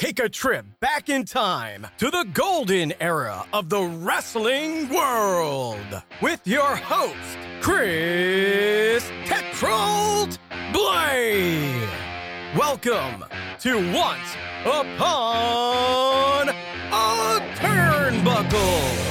Take a trip back in time to the golden era of the wrestling world with your host, Chris Tetrold Blade. Welcome to Once Upon a Turnbuckle.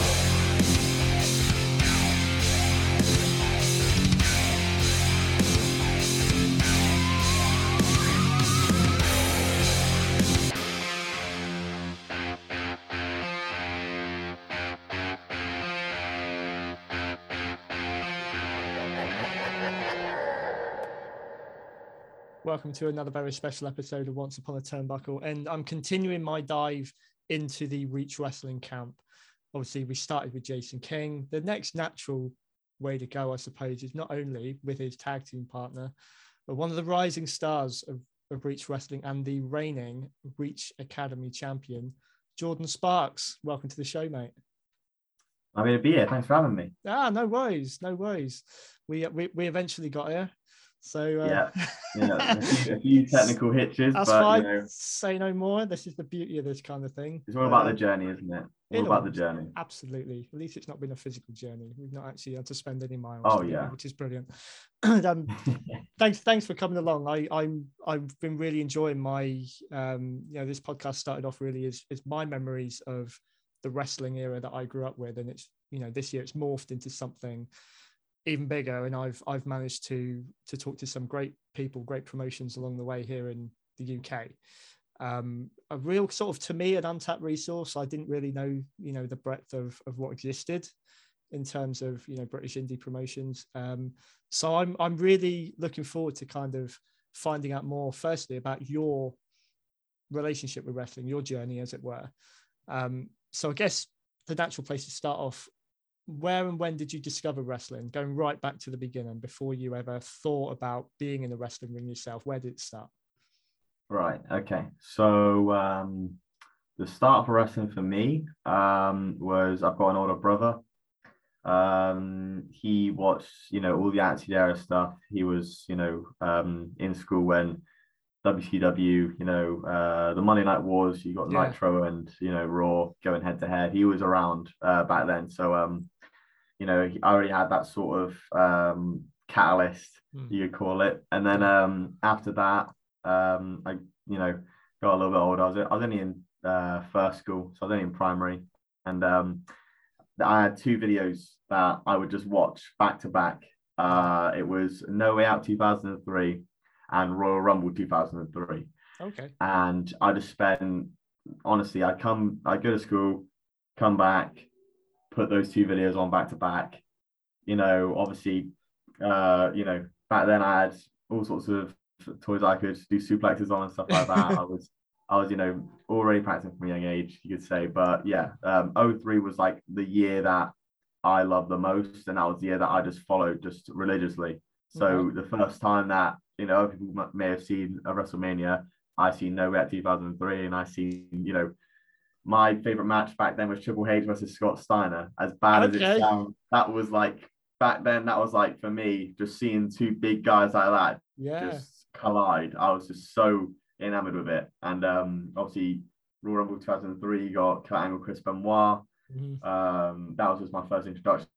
Welcome to another very special episode of Once Upon a Turnbuckle. And I'm continuing my dive into the Reach Wrestling camp. Obviously, we started with Jason King. The next natural way to go, I suppose, is not only with his tag team partner, but one of the rising stars of, of Reach Wrestling and the reigning Reach Academy champion, Jordan Sparks. Welcome to the show, mate. I'm going to be here. Thanks for having me. Ah, no worries, no worries. We we, we eventually got here. So uh, yeah, yeah a, few, a, few, technical hitches. That's but, fine. You know, Say no more. This is the beauty of this kind of thing. It's all about the journey, isn't it? All about the journey. Absolutely. At least it's not been a physical journey. We've not actually had to spend any miles. Oh yeah, which is brilliant. um, thanks, thanks for coming along. I, I'm, I've been really enjoying my, um, you know, this podcast started off really as, as my memories of the wrestling era that I grew up with, and it's, you know, this year it's morphed into something even bigger and i've i've managed to to talk to some great people great promotions along the way here in the uk um, a real sort of to me an untapped resource. I didn't really know you know the breadth of of what existed in terms of you know british indie promotions. Um, so i'm i'm really looking forward to kind of finding out more firstly about your relationship with wrestling your journey as it were. Um, so i guess the natural place to start off where and when did you discover wrestling? Going right back to the beginning, before you ever thought about being in the wrestling ring yourself, where did it start? Right. Okay. So um, the start for wrestling for me um, was I've got an older brother. Um, he watched, you know, all the Attitude Era stuff. He was, you know, um, in school when WCW, you know, uh, the Monday Night Wars. You got yeah. Nitro and you know Raw going head to head. He was around uh, back then, so um, you know, I already had that sort of um, catalyst, mm. you could call it. And then um, after that, um, I, you know, got a little bit older. I was, I was only in uh, first school, so I was only in primary. And um, I had two videos that I would just watch back to back. Uh, it was No Way Out 2003 and Royal Rumble 2003. Okay. And I just spent, honestly, I'd come, I'd go to school, come back, put those two videos on back to back. You know, obviously, uh, you know, back then I had all sorts of toys I could do suplexes on and stuff like that. I was, I was, you know, already practicing from a young age, you could say. But yeah, um, 03 was like the year that I loved the most, and that was the year that I just followed just religiously. So mm-hmm. the first time that you know people may have seen a WrestleMania, I seen No Way Out 2003, and I seen you know my favorite match back then was Triple H versus Scott Steiner. As bad okay. as it sounds, that was like back then. That was like for me, just seeing two big guys like that yeah. just collide. I was just so enamored with it. And um, obviously, Royal Rumble 2003, you got Kurt Angle, Chris Benoit. Mm-hmm. Um, that was just my first introduction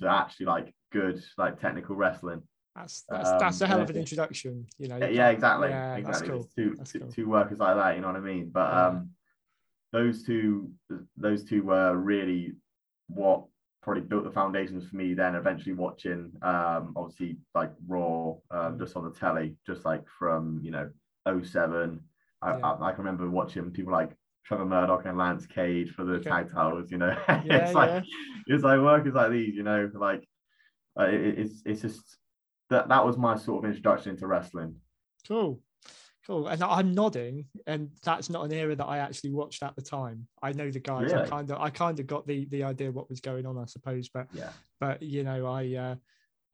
to actually like good, like technical wrestling. That's that's, um, that's a hell of an introduction, you know. Yeah, exactly. Yeah, exactly. Cool. Two, cool. two workers like that, you know what I mean? But yeah. um those two those two were really what probably built the foundations for me then eventually watching um obviously like raw um, just on the telly just like from you know 07 I, yeah. I, I, can remember watching people like Trevor Murdoch and Lance Cade for the okay. tag titles you know yeah, it's like yeah. it's like workers like these you know like uh, it, it's it's just that that was my sort of introduction into wrestling cool Cool. And I'm nodding, and that's not an era that I actually watched at the time. I know the guys. Really? I kind of, I kind of got the the idea what was going on, I suppose. But yeah. But you know, I uh,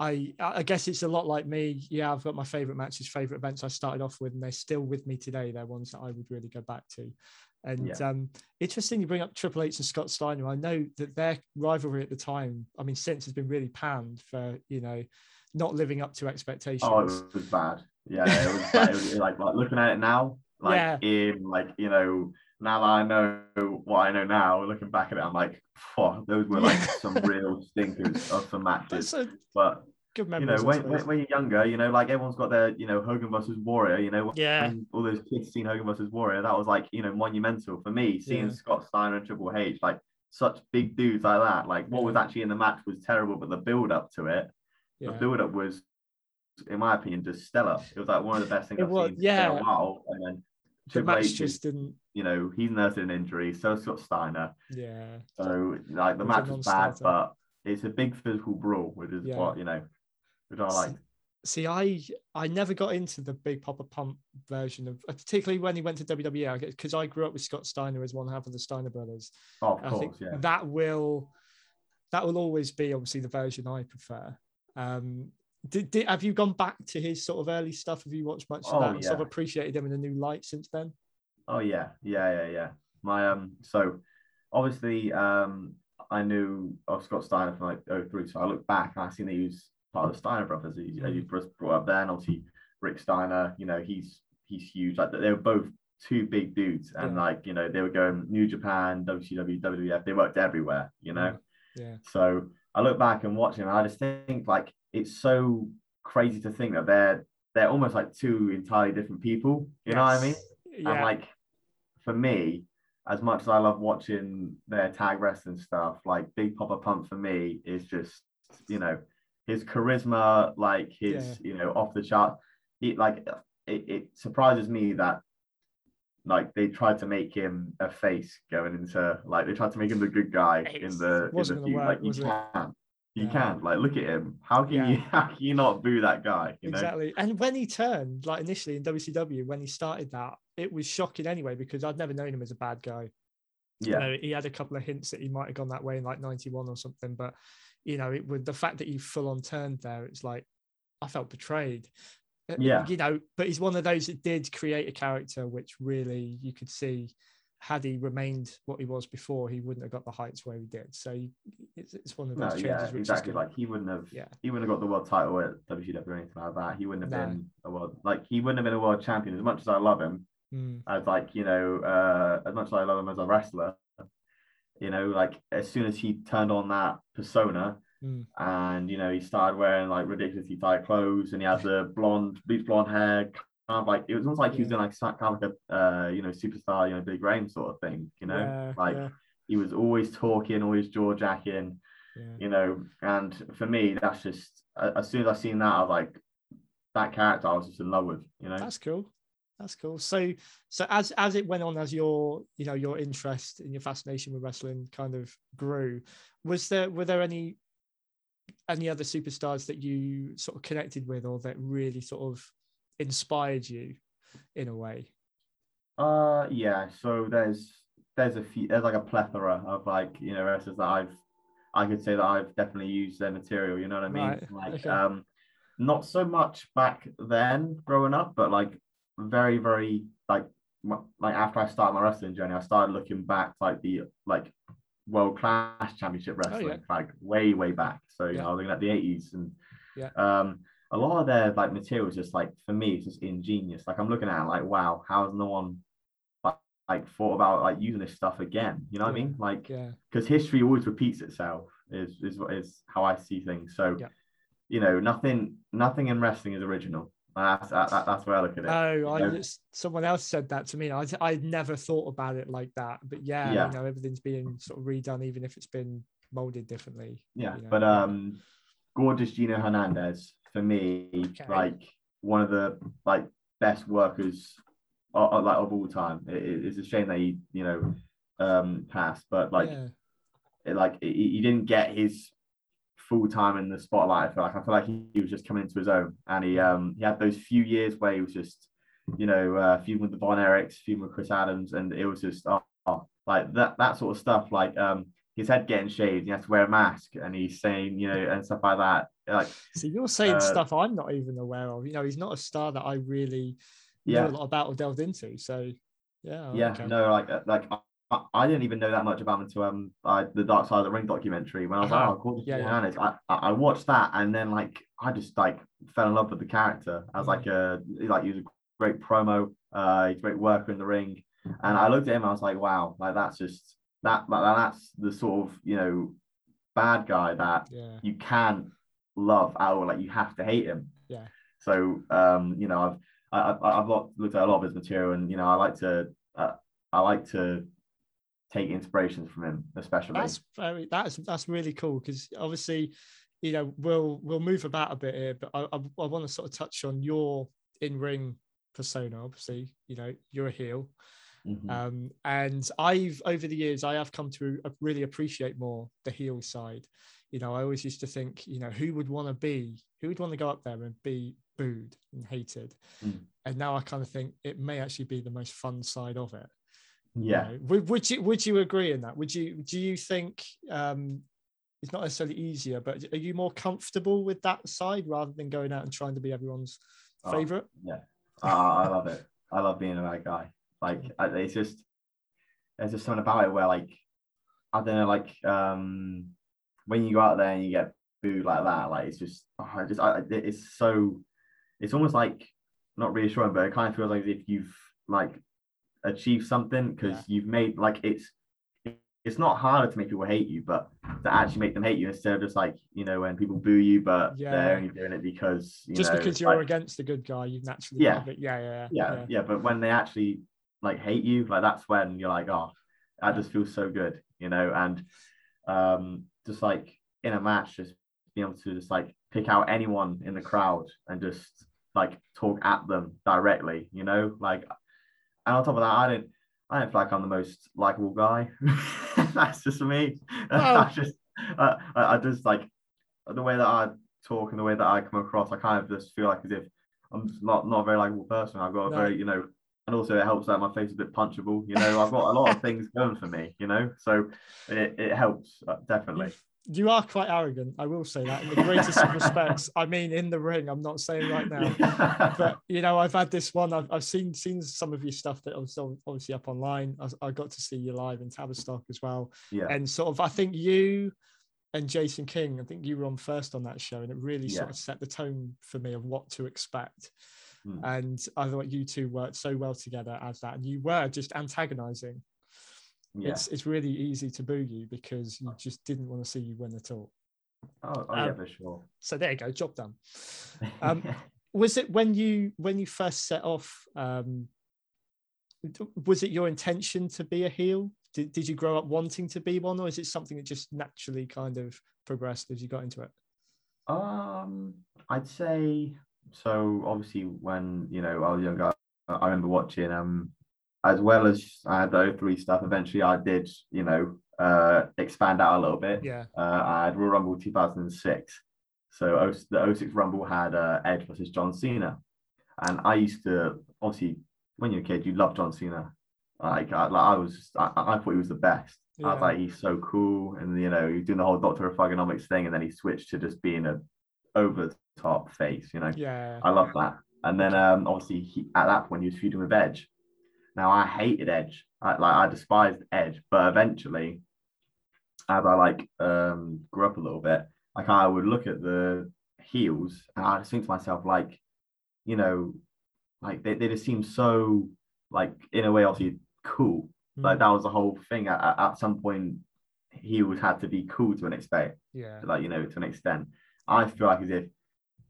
I I guess it's a lot like me. Yeah, I've got my favorite matches, favorite events I started off with, and they're still with me today. They're ones that I would really go back to. And Yeah. um, interesting you bring up Triple H and Scott Steiner. I know that their rivalry at the time, I mean, since has been really panned for you know not living up to expectations. Oh, it was bad. Yeah, yeah, it was, bad. It was like, like looking at it now, like Yeah. in like you know now that I know what I know now, looking back at it, I'm like, "Phew, those were like some real stinkers of some matches. A But good you know, when, when, when you're younger, you know, like everyone's got their, you know, Hogan versus Warrior, you know, Yeah. all those kids seen Hogan versus Warrior, that was like, you know, monumental for me. Seeing Yeah. Scott Steiner and Triple H, like such big dudes like that, like what was actually in the match was terrible, but the build up to it, the build up was, in my opinion, just stellar. It was like one of the best things It I've was- seen yeah. in a while. And then the match just didn't. you know, he's nursing an injury, so Scott Steiner. Yeah. So like the was match was bad, but it's a big physical brawl, which is Yeah. what you know, which I like. See, I I never got into the Big Papa Pump version of, particularly when he went to WWE, because I grew up with Scott Steiner as one half of the Steiner brothers. Oh, of I course, yeah. that will that will always be obviously the version I prefer. Um, did, did have you gone back to his sort of early stuff? Have you watched much of Oh, that and sort yeah. of appreciated him in a new light since then? Oh yeah, yeah, yeah, yeah. My um, so obviously um, I knew of Scott Steiner from like 03, so I look back and I seen that he was part of the Steiner brothers. He, Mm. he was brought up there, and obviously Rick Steiner. You know, he's he's huge. Like they were both two big dudes, and Yeah. like you know they were going New Japan, WCW, WWF. They worked everywhere. You know, Yeah, so I look back and watch him, and I just think like it's so crazy to think that they're they're almost like two entirely different people. You know what I mean? Yeah, And like for me, as much as I love watching their tag wrestling stuff, like Big Papa Pump for me is just, you know, his charisma, like his, you know, off the chart. It like it, it surprises me that like they tried to make him a face going into like they tried to make him the good guy in the in the feud. Like you was it? can. You can like look at him. How can Yeah. you how can you not boo that guy? You know? exactly. And when he turned, like initially in WCW, when he started that, it was shocking anyway because I'd never known him as a bad guy. Yeah. you know, he had a couple of hints that he might have gone that way in like 91 or something. But, you know, it would the fact that he full on turned there, it's like, I felt betrayed. Uh, Yeah. You know, but he's one of those that did create a character which really you could see had he remained what he was before, he wouldn't have got the heights where he did. So it's, it's one of No, those yeah, changes which exactly. Like he wouldn't have, Yeah. he wouldn't have got the world title at WCW or anything like that. He wouldn't have No. been a world, like he wouldn't have been a world champion. As much as I love him, Mm, as like you know, uh, as much as I love him as a wrestler, you know, like as soon as he turned on that persona, mm. and you know, he started wearing like ridiculously tight clothes, and he had the blonde, bleach blonde hair, of like it was almost like he was Yeah. doing like kind of like a, uh, you know, superstar, you know, Billy Graham sort of thing. You know, Yeah, like yeah, he was always talking, always jaw jacking yeah. you know, and for me, that's just as soon as I seen that, I was like, that character I was just in love with, you know. That's cool. That's cool. So, so as as it went on, as your you know your interest and your fascination with wrestling kind of grew, was there were there any any other superstars that you sort of connected with or that really sort of inspired you in a way? Uh, yeah. So there's there's a few there's like a plethora of like you know wrestlers that I've I could say that I've definitely used their material. You know what I mean? Right, Like okay. um, not so much back then growing up, but like very very like like after I started my wrestling journey, I started looking back like the like world class championship wrestling, yeah. like way way back. So you Yeah. know, I was looking at the eighties and Yeah. um a lot of their like material is just like for me it's just ingenious. Like I'm looking at it like wow, how has no one like, like thought about like using this stuff again? You know what I mean? Like Yeah, because history always repeats itself is is what is how I see things. So Yeah. you know nothing nothing in wrestling is original. That's that, that- that's where I look at it. no, I know? just someone else said that to me. I I'd never thought about it like that, but yeah, Yeah. you know, everything's being sort of redone, even if it's been molded differently. Yeah, you know, but um, gorgeous Gino Hernandez for me, Okay. like one of the like best workers of, of, like of all time. It, it- it's a shame that he you know um passed, but like yeah, it, like he, he didn't get his full time in the spotlight. I feel like I feel like he, he was just coming into his own, and he um he had those few years where he was just you know uh, feuding with the Von Erichs, feuding with Chris Adams, and it was just oh, oh, like that that sort of stuff. Like um his head getting shaved, he has to wear a mask, and he's saying, you know, and stuff like that. Like, So you're saying Uh, stuff I'm not even aware of. You know, he's not a star that I really yeah, know a lot about or delved into. So yeah, yeah, okay. no, like, uh, like I, I didn't even know that much about him until um, I, the Dark Side of the Ring documentary. When I was Uh-huh. like, oh, cool, Yeah, yeah. I, I watched that, and then like I just like fell in love with the character. I was Mm. like, a like he was a great promo, uh, he's a great worker in the ring, and I looked at him, I was like, wow, like that's just that, like, that's the sort of you know bad guy that Yeah. you can love at all. Like you have to hate him. Yeah. So um, you know, I've I, I've looked at a lot of his material, and you know, I like to uh, I like to take inspirations from him, especially. That's very that's that's really cool because obviously, you know, we'll we'll move about a bit here, but I I, I want to sort of touch on your in ring persona. Obviously, you know, you're a heel. Mhm. Um, and I've over the years I have come to really appreciate more the heel side. You know, I always used to think, you know, who would want to be, who would want to go up there and be booed and hated. Mm. And now I kind of think it may actually be the most fun side of it. you yeah. know. Would, would you would you agree in that? Would you do you think um it's not necessarily easier, but are you more comfortable with that side rather than going out and trying to be everyone's Oh, favorite? Yeah, Ah, I love it. I love being a bad guy. Like it's just there's just something about it where like I don't know, like um when you go out there and you get booed like that, like it's just oh, I just I, it's so it's almost like not reassuring, but it kind of feels like if you've like achieved something because Yeah. you've made like it's it's not harder to make people hate you, but to actually make them hate you instead of just like you know when people boo you, but Yeah. they're only doing it because you Just know, because you're like- against the good guy, you naturally Yeah. it. Yeah, yeah, yeah, yeah, But when they actually like hate you, like that's when you're like, oh, that just feels so good, you know. And um, just like in a match, just being able to just like pick out anyone in the crowd and just like talk at them directly, you know. Like, and on top of that, I don't, I don't feel like I'm the most likable guy. that's just me. I just, uh, I, I just like the way that I talk and the way that I come across. I kind of just feel like as if I'm not not a very likable person. I've got a No. very, you know, and also it helps that my face a bit punchable. You know, I've got a lot of things going for me. You know, so it, it helps uh, definitely. You are quite arrogant. I will say that in the greatest of respects. I mean, in the ring, I'm not saying right now. But you know, I've had this one. I've, I've seen seen some of your stuff that was ob- obviously up online. I, I got to see you live in Tavistock as well, yeah, and sort of I think you and Jason King. I think you were on first on that show, and it really sort of set the tone for me of what to expect. Mm. And I thought you two worked so well together as that, and you were just antagonizing. yeah. It's it's really easy to boo you because you just didn't want to see you win at all. Oh, oh yeah, um, for sure. So there you go, job done. Um, was it when you when you first set off um was it your intention to be a heel did, did you grow up wanting to be one or is it something that just naturally kind of progressed as you got into it Um, I'd say so. Obviously, when you know I was younger, I I remember watching um, as well as I had the 03 stuff. Eventually, I did you know uh expand out a little bit. yeah Uh, I had Royal Rumble 2006. So O- the 06 Rumble had uh, Edge versus John Cena, and I used to obviously when you're a kid you love John Cena. Like I, like I was, I, I thought he was the best. Yeah. I was like, he's so cool, and you know, he's doing the whole Doctor of Thuganomics thing, and then he switched to just being a over the top face. You know, yeah I love that. And then um, obviously he, at that point he was feuding with Edge. Now I hated Edge. I like I despised Edge, but eventually, as I like um, grew up a little bit, like I would look at the heels and I just think to myself like, you know, like they, they just seem so like in a way obviously cool. Like Mm, that was the whole thing. At, at- at some point, heels had to be cool to an extent yeah like you know to an extent i feel like as if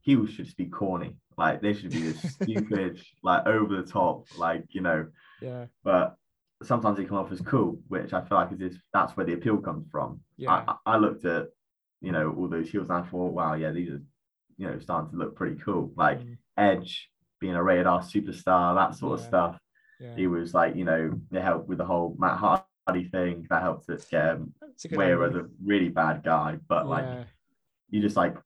heels should just be corny. Like they should be this stupid like over the top like you know. Yeah. But sometimes they come off as cool which i feel like is if that's where the appeal comes from. Yeah. I, I looked at you know all those heels and i thought wow yeah these are you know starting to look pretty cool. Like mm, edge being a Rated-R superstar that sort of stuff. Yeah. He was like you know they helped with the whole matt hardy thing. That helped to get him where as a really bad guy but like you just like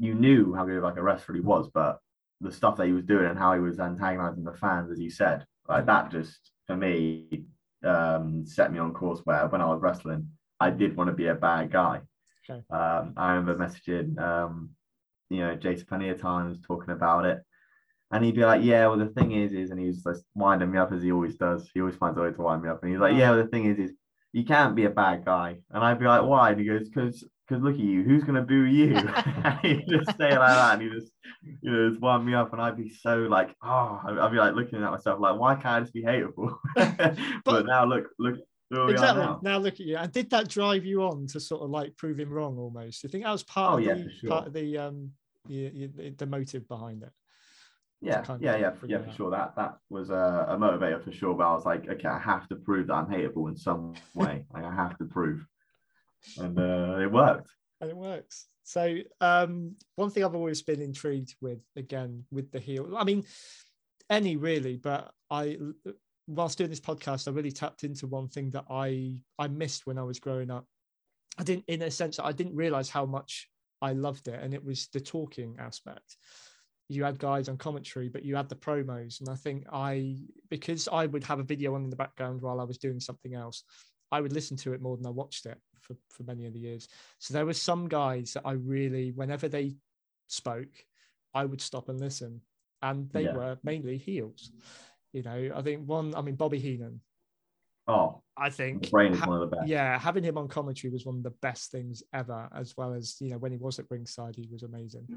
you knew how good of like a wrestler he was, but the stuff that he was doing and how he was antagonizing the fans, as you said, like that just for me um set me on course where when I was wrestling, I did want to be a bad guy. Okay. Um, I remember messaging, um, you know, Jason plenty of times talking about it. And he'd be like, Yeah, well, the thing is, is, and he was just winding me up as he always does. He always finds a way to wind me up. And he's like, Yeah, well, the thing is, is, you can't be a bad guy. And I'd be like, Why? And he goes, Because because look at you, who's gonna boo you? and he'd just say it like that, and he just, you know, just wind me up, and I'd be so like, oh, I'd be like looking at myself like, why can't I just be hateful? but, But- now look, look, where we are exactly. now. Now. look at you. And did that drive you on to sort of like prove him wrong almost? You think that was part Oh, of yeah, the sure. part of the um the, the, motive behind it? Yeah, yeah, yeah, yeah, for sure. That that was a, a motivator for sure. But I was like, okay, I have to prove that I'm hateable in some way. like I have to prove, and uh, it worked. and it works. So um, one thing I've always been intrigued with, again, with the heel. I mean, any really, but I, whilst doing this podcast, I really tapped into one thing that I I missed when I was growing up. I didn't, in a sense, I didn't realize how much I loved it, and it was the talking aspect. You had guys on commentary, but you had the promos, and I think I because I would have a video on in the background while I was doing something else. I would listen to it more than I watched it for, for many of the years. So there were some guys that I really, whenever they spoke, I would stop and listen. And they Yeah. were mainly heels. You know, I think one, I mean, Bobby Heenan, Oh, I think. Ha- one of the best. yeah, having him on commentary was one of the best things ever, as well as, you know, when he was at ringside, he was amazing.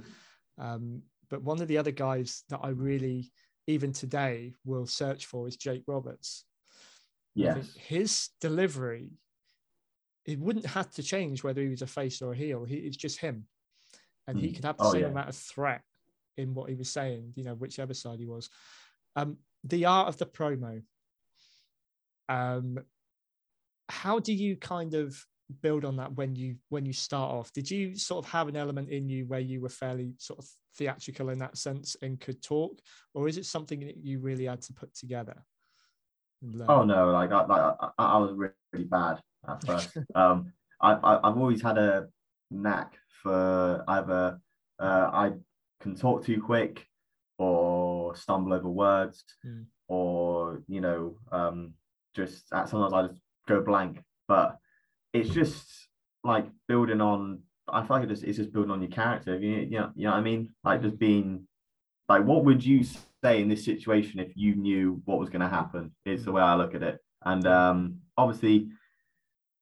Um, but one of the other guys that I really, even today, will search for is Jake Roberts. Yes. his delivery, it wouldn't have to change whether he was a face or a heel. He, it's just him. And he Mm. could have the Oh, same yeah. amount of threat in what he was saying, you know, whichever side he was. Um, the art of the promo. Um, how do you kind of build on that when you when you start off? Did you sort of have an element in you where you were fairly sort of theatrical in that sense and could talk, or is it something that you really had to put together? Learn? Oh no, like I, like I, I was really, bad at first. um, I, I I've always had a knack for either uh, I can talk too quick, or stumble over words, Mm. or you know, um, just uh, sometimes I just go blank. But it's just like building on. I feel like it just, it's just building on your character. You, you know, you know what I mean? Like just being like what would you say in this situation if you knew what was going to happen is the way i look at it and um obviously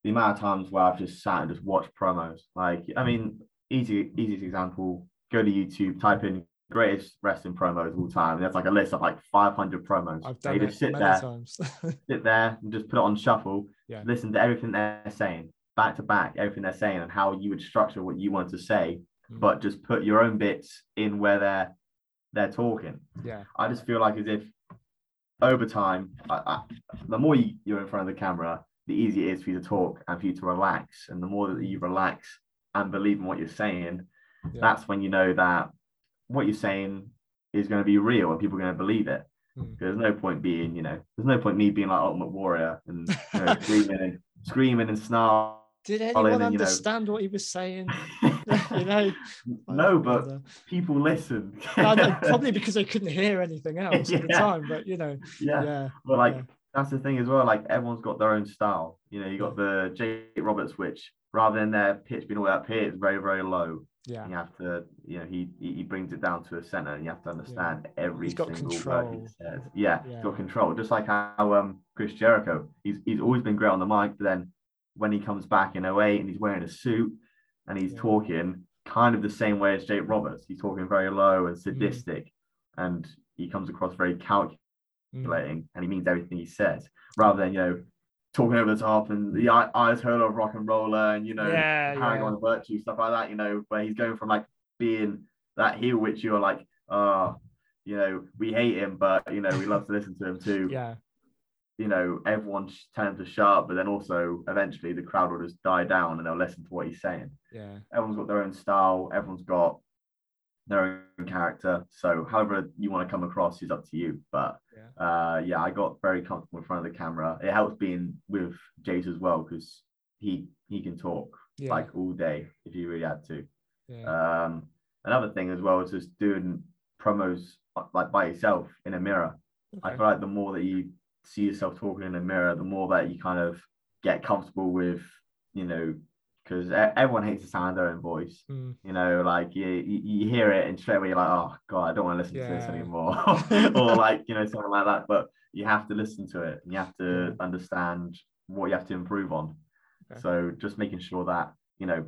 the amount of times where i've just sat and just watched promos like i mean easy easiest example go to youtube type in greatest wrestling promos of all time and there's like a list of like 500 promos I've done just sit there times. sit there and just put it on shuffle Yeah. listen to everything they're saying back to back everything they're saying and how you would structure what you want to say Mm. but just put your own bits in where they're they're talking yeah, I just feel like as if over time, I, I, the more you, you're in front of the camera, the easier it is for you to talk and for you to relax. And the more that you relax and believe in what you're saying, Yeah. that's when you know that what you're saying is going to be real and people are going to believe it. Mm. There's no point being, you know, there's no point me being like Ultimate Warrior and you know, screaming and screaming and snarling. Did anyone and, you know- understand what he was saying? you know, no, but wonder. people listen. Probably because they couldn't hear anything else at the time. But you know, yeah. yeah, But like Yeah. that's the thing as well. Like everyone's got their own style. You know, you got the Jake Roberts, which rather than their pitch being all up here, it's very very low. yeah, You have to, you know, he he brings it down to a center, and you have to understand every He's got single word control. he says. Yeah, Yeah. he's got control. Just like how um Chris Jericho, he's he's always been great on the mic, but then when he comes back in 08 and he's wearing a suit and he's Yeah. talking kind of the same way as Jake Roberts. He's talking very low Mm. and sadistic, and he comes across very calculating Mm. and he means everything he says rather than you know talking over the top and the eye- Ayatollah of Rock and Rolla and you know Yeah, carrying yeah. on virtue stuff like that you know where he's going from like being that heel which you're like oh you know we hate him but you know we love to listen to him too yeah, you know everyone telling him to shut up but then also eventually the crowd will just die down and they'll listen to what he's saying. Yeah, everyone's got their own style everyone's got their own character. So however you want to come across is up to you but yeah. uh yeah i got very comfortable in front of the camera. It helps being with jace as well because he he can talk Yeah. like all day if you really had to. Yeah. um another thing as well is just doing promos uh, like by yourself in a mirror. I feel like the more that you see yourself talking in a mirror the more that you kind of get comfortable with you know, because everyone hates the sound of their own voice. Mm. You know, like you, you hear it and straight away you're like, oh god, I don't want to listen to this anymore, or like you know something like that. But you have to listen to it and you have to understand what you have to improve on. Okay. So just making sure that you know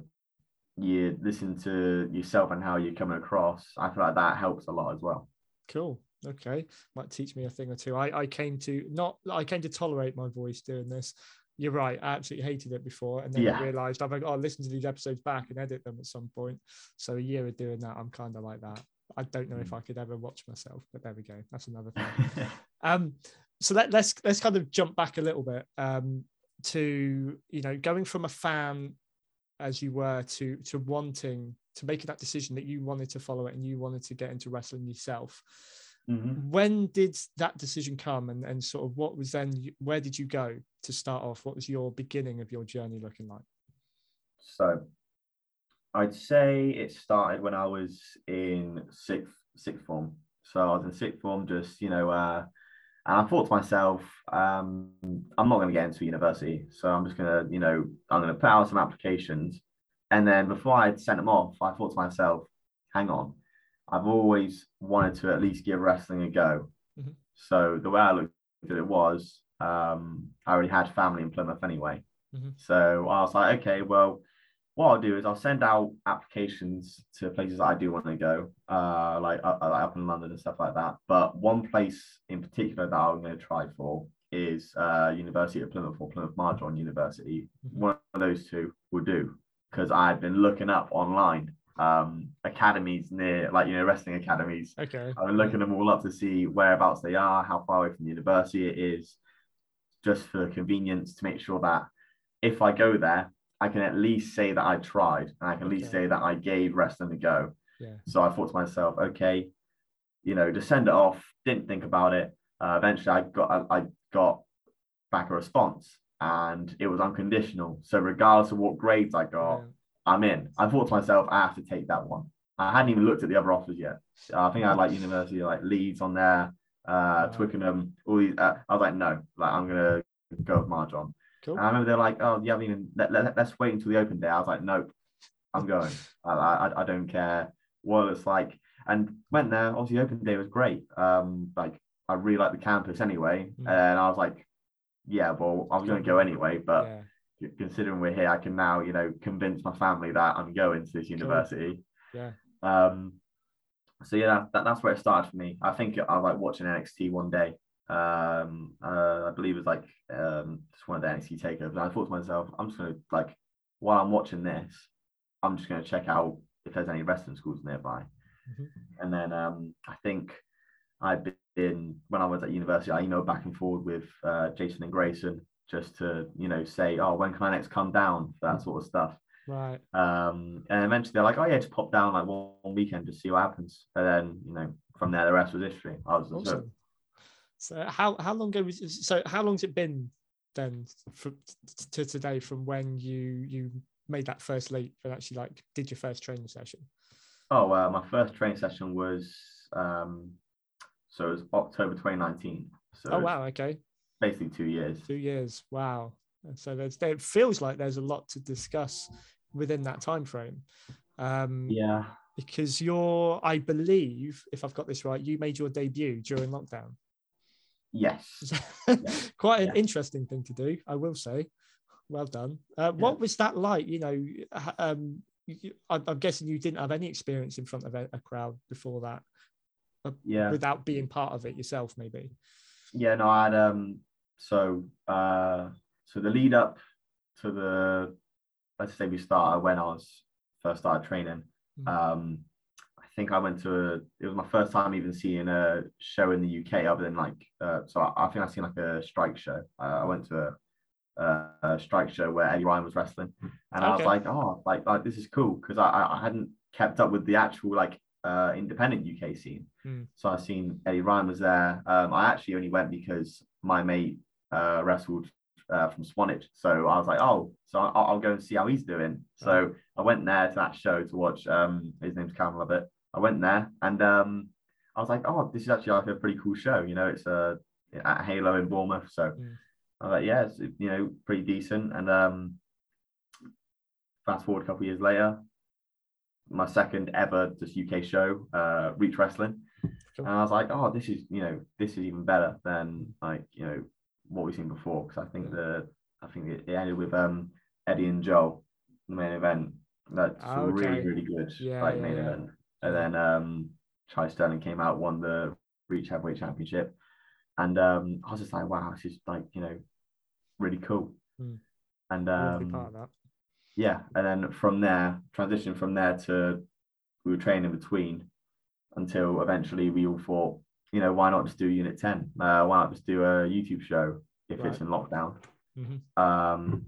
you listen to yourself and how you're coming across. I feel like that helps a lot as well. Cool. Okay. Might teach me a thing or two. I, I came to not I came to tolerate my voice doing this. You're right. I absolutely hated it before. And then Yeah. I realized I've got to listen to these episodes back and edit them at some point. So a year of doing that, I'm kind of like that. I don't know if Mm. I could ever watch myself, but there we go. That's another thing. Um, so let, let's let's kind of jump back a little bit um, to you know going from a fan as you were to to wanting to making that decision that you wanted to follow it and you wanted to get into wrestling yourself. Mhm. When did that decision come, and and sort of what was then? Where did you go to start off? What was your beginning of your journey looking like? So I'd say it started when I was in sixth sixth form. So I was in sixth form, just you know, uh, and I thought to myself, um, I'm not going to get into university, so I'm just gonna, you know, I'm going to put out some applications, and then before I sent them off, I thought to myself, hang on, I've always wanted to at least give wrestling a go. Mhm. So the way I looked at it was, um, I already had family in Plymouth anyway. Mhm. So I was like, okay, well, what I'll do is I'll send out applications to places that I do want to go, uh, like uh, uh, up in London and stuff like that. But one place in particular that I'm going to try for is uh, University of Plymouth or Plymouth Marjon University. Mhm. One of those two will do because I've been looking up online um, academies near, like you know, wrestling academies. Okay. I've been looking them all up to see whereabouts they are, how far away from the university it is, just for convenience to make sure that if I go there, I can at least say that I tried and I can at least say that I gave wrestling a go. Yeah. So I thought to myself, okay, you know, just send it off. Didn't think about it. Uh, eventually, I got I, I got back a response, and it was unconditional. So regardless of what grades I got, Yeah. I'm in. I thought to myself, I have to take that one. I hadn't even looked at the other offers yet. I think I had like university, like Leeds on there, uh, Twickenham. All these. Uh, I was like, no, like I'm gonna go with Marjon. Cool. And I remember they're like, oh, you haven't even. Let, let, us wait until the open day. I was like, nope, I'm going. I, I I don't care what it's like. And went there. Obviously, open day was great. Um, like I really like the campus anyway, Mm. and I was like, yeah, well, I was going to go anyway, but yeah. Considering we're here, I can now, you know, convince my family that I'm going to this university. Yeah. Um, so yeah, that, that's where it started for me. I think I like watching NXT one day. Um, uh, I believe it was like um, just one of the NXT takeovers. And I thought to myself, I'm just gonna like while I'm watching this, I'm just gonna check out if there's any wrestling schools nearby. Mhm. And then um, I think I've been when I was at university, I emailed back and forward with uh, Jason and Grayson just to you know say, oh, when can I next come down for that sort of stuff. Right. Um, and eventually they're like, oh yeah, just pop down like one, one weekend, just see what happens. And then you know from there the rest was history. I was Awesome. So how how long ago was so how long's it been then from to today from when you you made that first leap and actually like did your first training session? Oh, uh, my first training session was um, so it was October 2019. So Oh wow, okay. Basically two years. Two years. Wow. And so there's it feels like there's a lot to discuss within that time frame. Um Yeah, because you're I believe, if I've got this right, you made your debut during lockdown. yes. Quite an interesting thing to do, I will say. Well done. Uh, What was that like? You know, um, you- I'm I'm guessing you didn't have any experience in front of a, a crowd before that, Yeah. without being part of it yourself, maybe. Yeah, no, I had um so uh so the lead up to the let's say we started when I was first started training. Mhm. Um I think I went to a, it was my first time even seeing a show in the UK other than like uh, so I, I think I seen like a strike show. Uh, I went to a, a, a strike show where Eddie Ryan was wrestling, and I was like, oh, like, like this is cool because I I I hadn't kept up with the actual like uh independent UK scene. Mm. So I seen Eddie Ryan was there. Um, I actually only went because my mate uh, wrestled uh, from Swanage. So I was like, oh, so I'll, I'll go and see how he's doing. So I went there to that show to watch. Um, his name's Cam Lovett. I went there and um, I was like, oh, this is actually like a pretty cool show. You know, it's uh, at Halo in Bournemouth. So Mm. I was like, yeah, it's you know pretty decent. And um, fast forward a couple years later, my second ever just UK show, uh, Reach Wrestling, Cool. and I was like, oh, this is you know this is even better than like you know what we've seen before because I think the I think it, it ended with um Eddie and Joe, the main event. That's Ah, really okay. really good Yeah, like yeah, main yeah. event, and then um Chai Sterling came out, won the Reach Heavyweight Championship, and um I was just like, wow, this is like you know really cool, Hmm. and I want to be um part of that. yeah, and then from there, transition from there to we were training in between until eventually we all thought, you know, why not just do Unit 10? Uh, why not just do a YouTube show if it's in lockdown? Mhm. Um,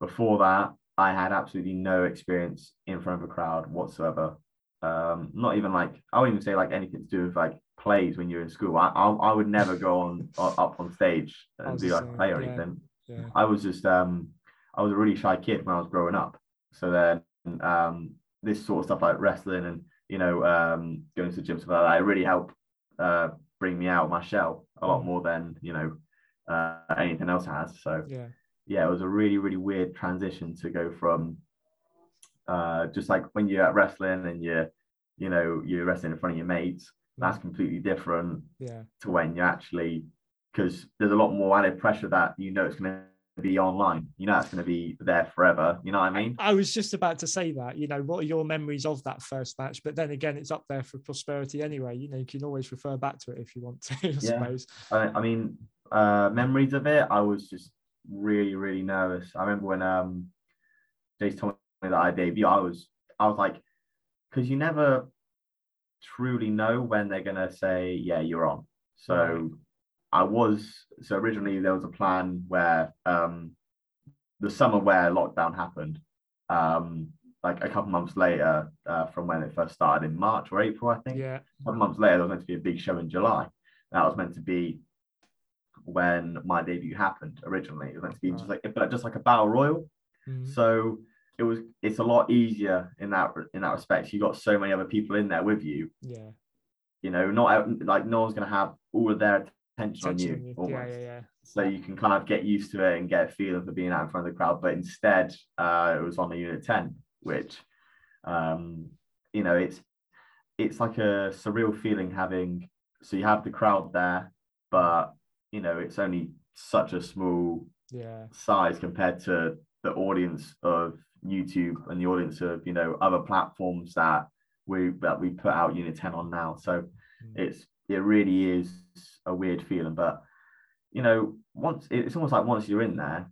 before that, I had absolutely no experience in front of a crowd whatsoever. Um, not even like I wouldn't even say like anything to do with like plays when you're in school. I I, I would never go on up on stage and do like a play or yeah. anything. Yeah. I was just um I was a really shy kid when I was growing up. So then um this sort of stuff like wrestling and you know um going to the gym stuff like that it really helped uh bring me out of my shell a lot Mm. more than you know uh anything else has. So Yeah. yeah, it was a really, really weird transition to go from uh just like when you're at wrestling and you're you know you're wrestling in front of your mates, that's completely different Yeah. to when you actually because there's a lot more added pressure that you know it's going to be online you know it's going to be there forever you know what i mean I was just about to say that, you know, what are your memories of that first match? But then again, it's up there for prosperity anyway. You know, you can always refer back to it if you want to, I Yeah. suppose. I, I mean uh memories of it i was just really really nervous i remember when um jace told me that i debuted i was i was like because you never truly know when they're going to say yeah you're on so Right. I was so originally there was a plan where um the summer where lockdown happened um like a couple months later uh, from when it first started in march or april i think Yeah. a couple months later, there was meant to be a big show in July. That was meant to be when my debut happened originally. It was meant to be just like but just like a battle royal. Mhm. So it was it's a lot easier in that in that respect. You got so many other people in there with you. Yeah. You know, not like no one's gonna have all of their attention, on you. you. Yeah, yeah, yeah. So you can kind of get used to it and get a feeling for being out in front of the crowd. But instead, uh, it was on the unit 10, which um, you know, it's it's like a surreal feeling having so you have the crowd there, but you know, it's only such a small Yeah. size compared to the audience of YouTube and the audience of you know other platforms that we that we put out Unit 10 on now. So Mm. it's it really is a weird feeling, but you know, once it's almost like once you're in there,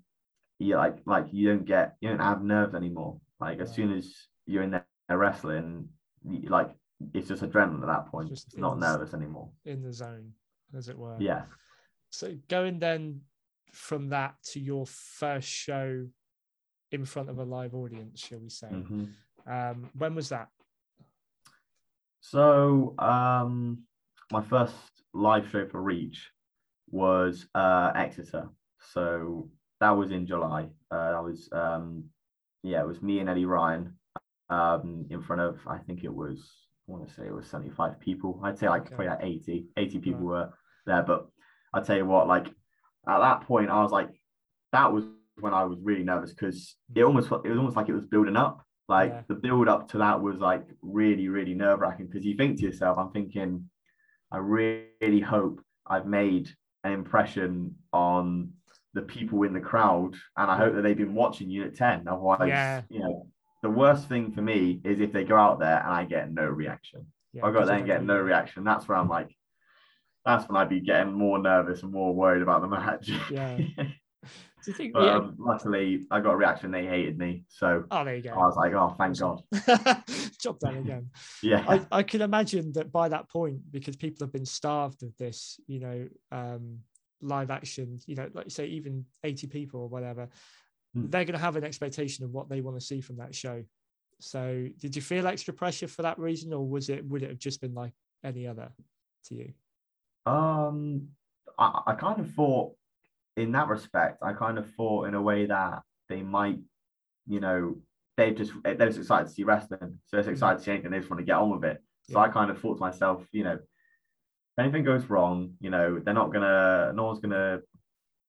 you like like you don't get you don't have nerves anymore. Like as soon as you're in there wrestling, you- like it's just adrenaline at that point. Just not nervous anymore. In the zone, as it were. Yeah. So going then from that to your first show in front of a live audience, shall we say? Mhm. Um, when was that? So um, my first live show for Reach was uh, Exeter. So that was in July. Uh, that was um, yeah, it was me and Eddie Ryan um, in front of I think it was I want to say it was 75 people. I'd say like Okay. probably like 80, 80 people were there. But I tell you what, like at that point, I was like, that was when I was really nervous because it almost it was almost like it was building up. Like Yeah. the build up to that was like really, really nerve wracking because you think to yourself, I'm thinking, I really hope I've made an impression on the people in the crowd, and I hope that they've been watching Unit 10. Otherwise, Yeah. you know, the worst thing for me is if they go out there and I get no reaction. Yeah, I go there and get no reaction. That's where I'm like, that's when I'd be getting more nervous and more worried about the match. Yeah. Think? but yeah. um, luckily, I got a reaction. They hated me, so oh, there you go. I was like, oh, thank God. Job done again. Yeah. I, I can imagine that by that point, because people have been starved of this, you know, um, live action, you know, like you say, even 80 people or whatever, Hmm. they're going to have an expectation of what they want to see from that show. So, did you feel extra pressure for that reason, or was it would it have just been like any other to you? Um, I, I kind of thought in that respect, I kind of thought in a way that they might, you know, they just they're just excited to see wrestling, so they're mm-hmm. excited to see anything. They just want to get on with it. So I kind of thought to myself, you know, if anything goes wrong, you know, they're not gonna, no one's gonna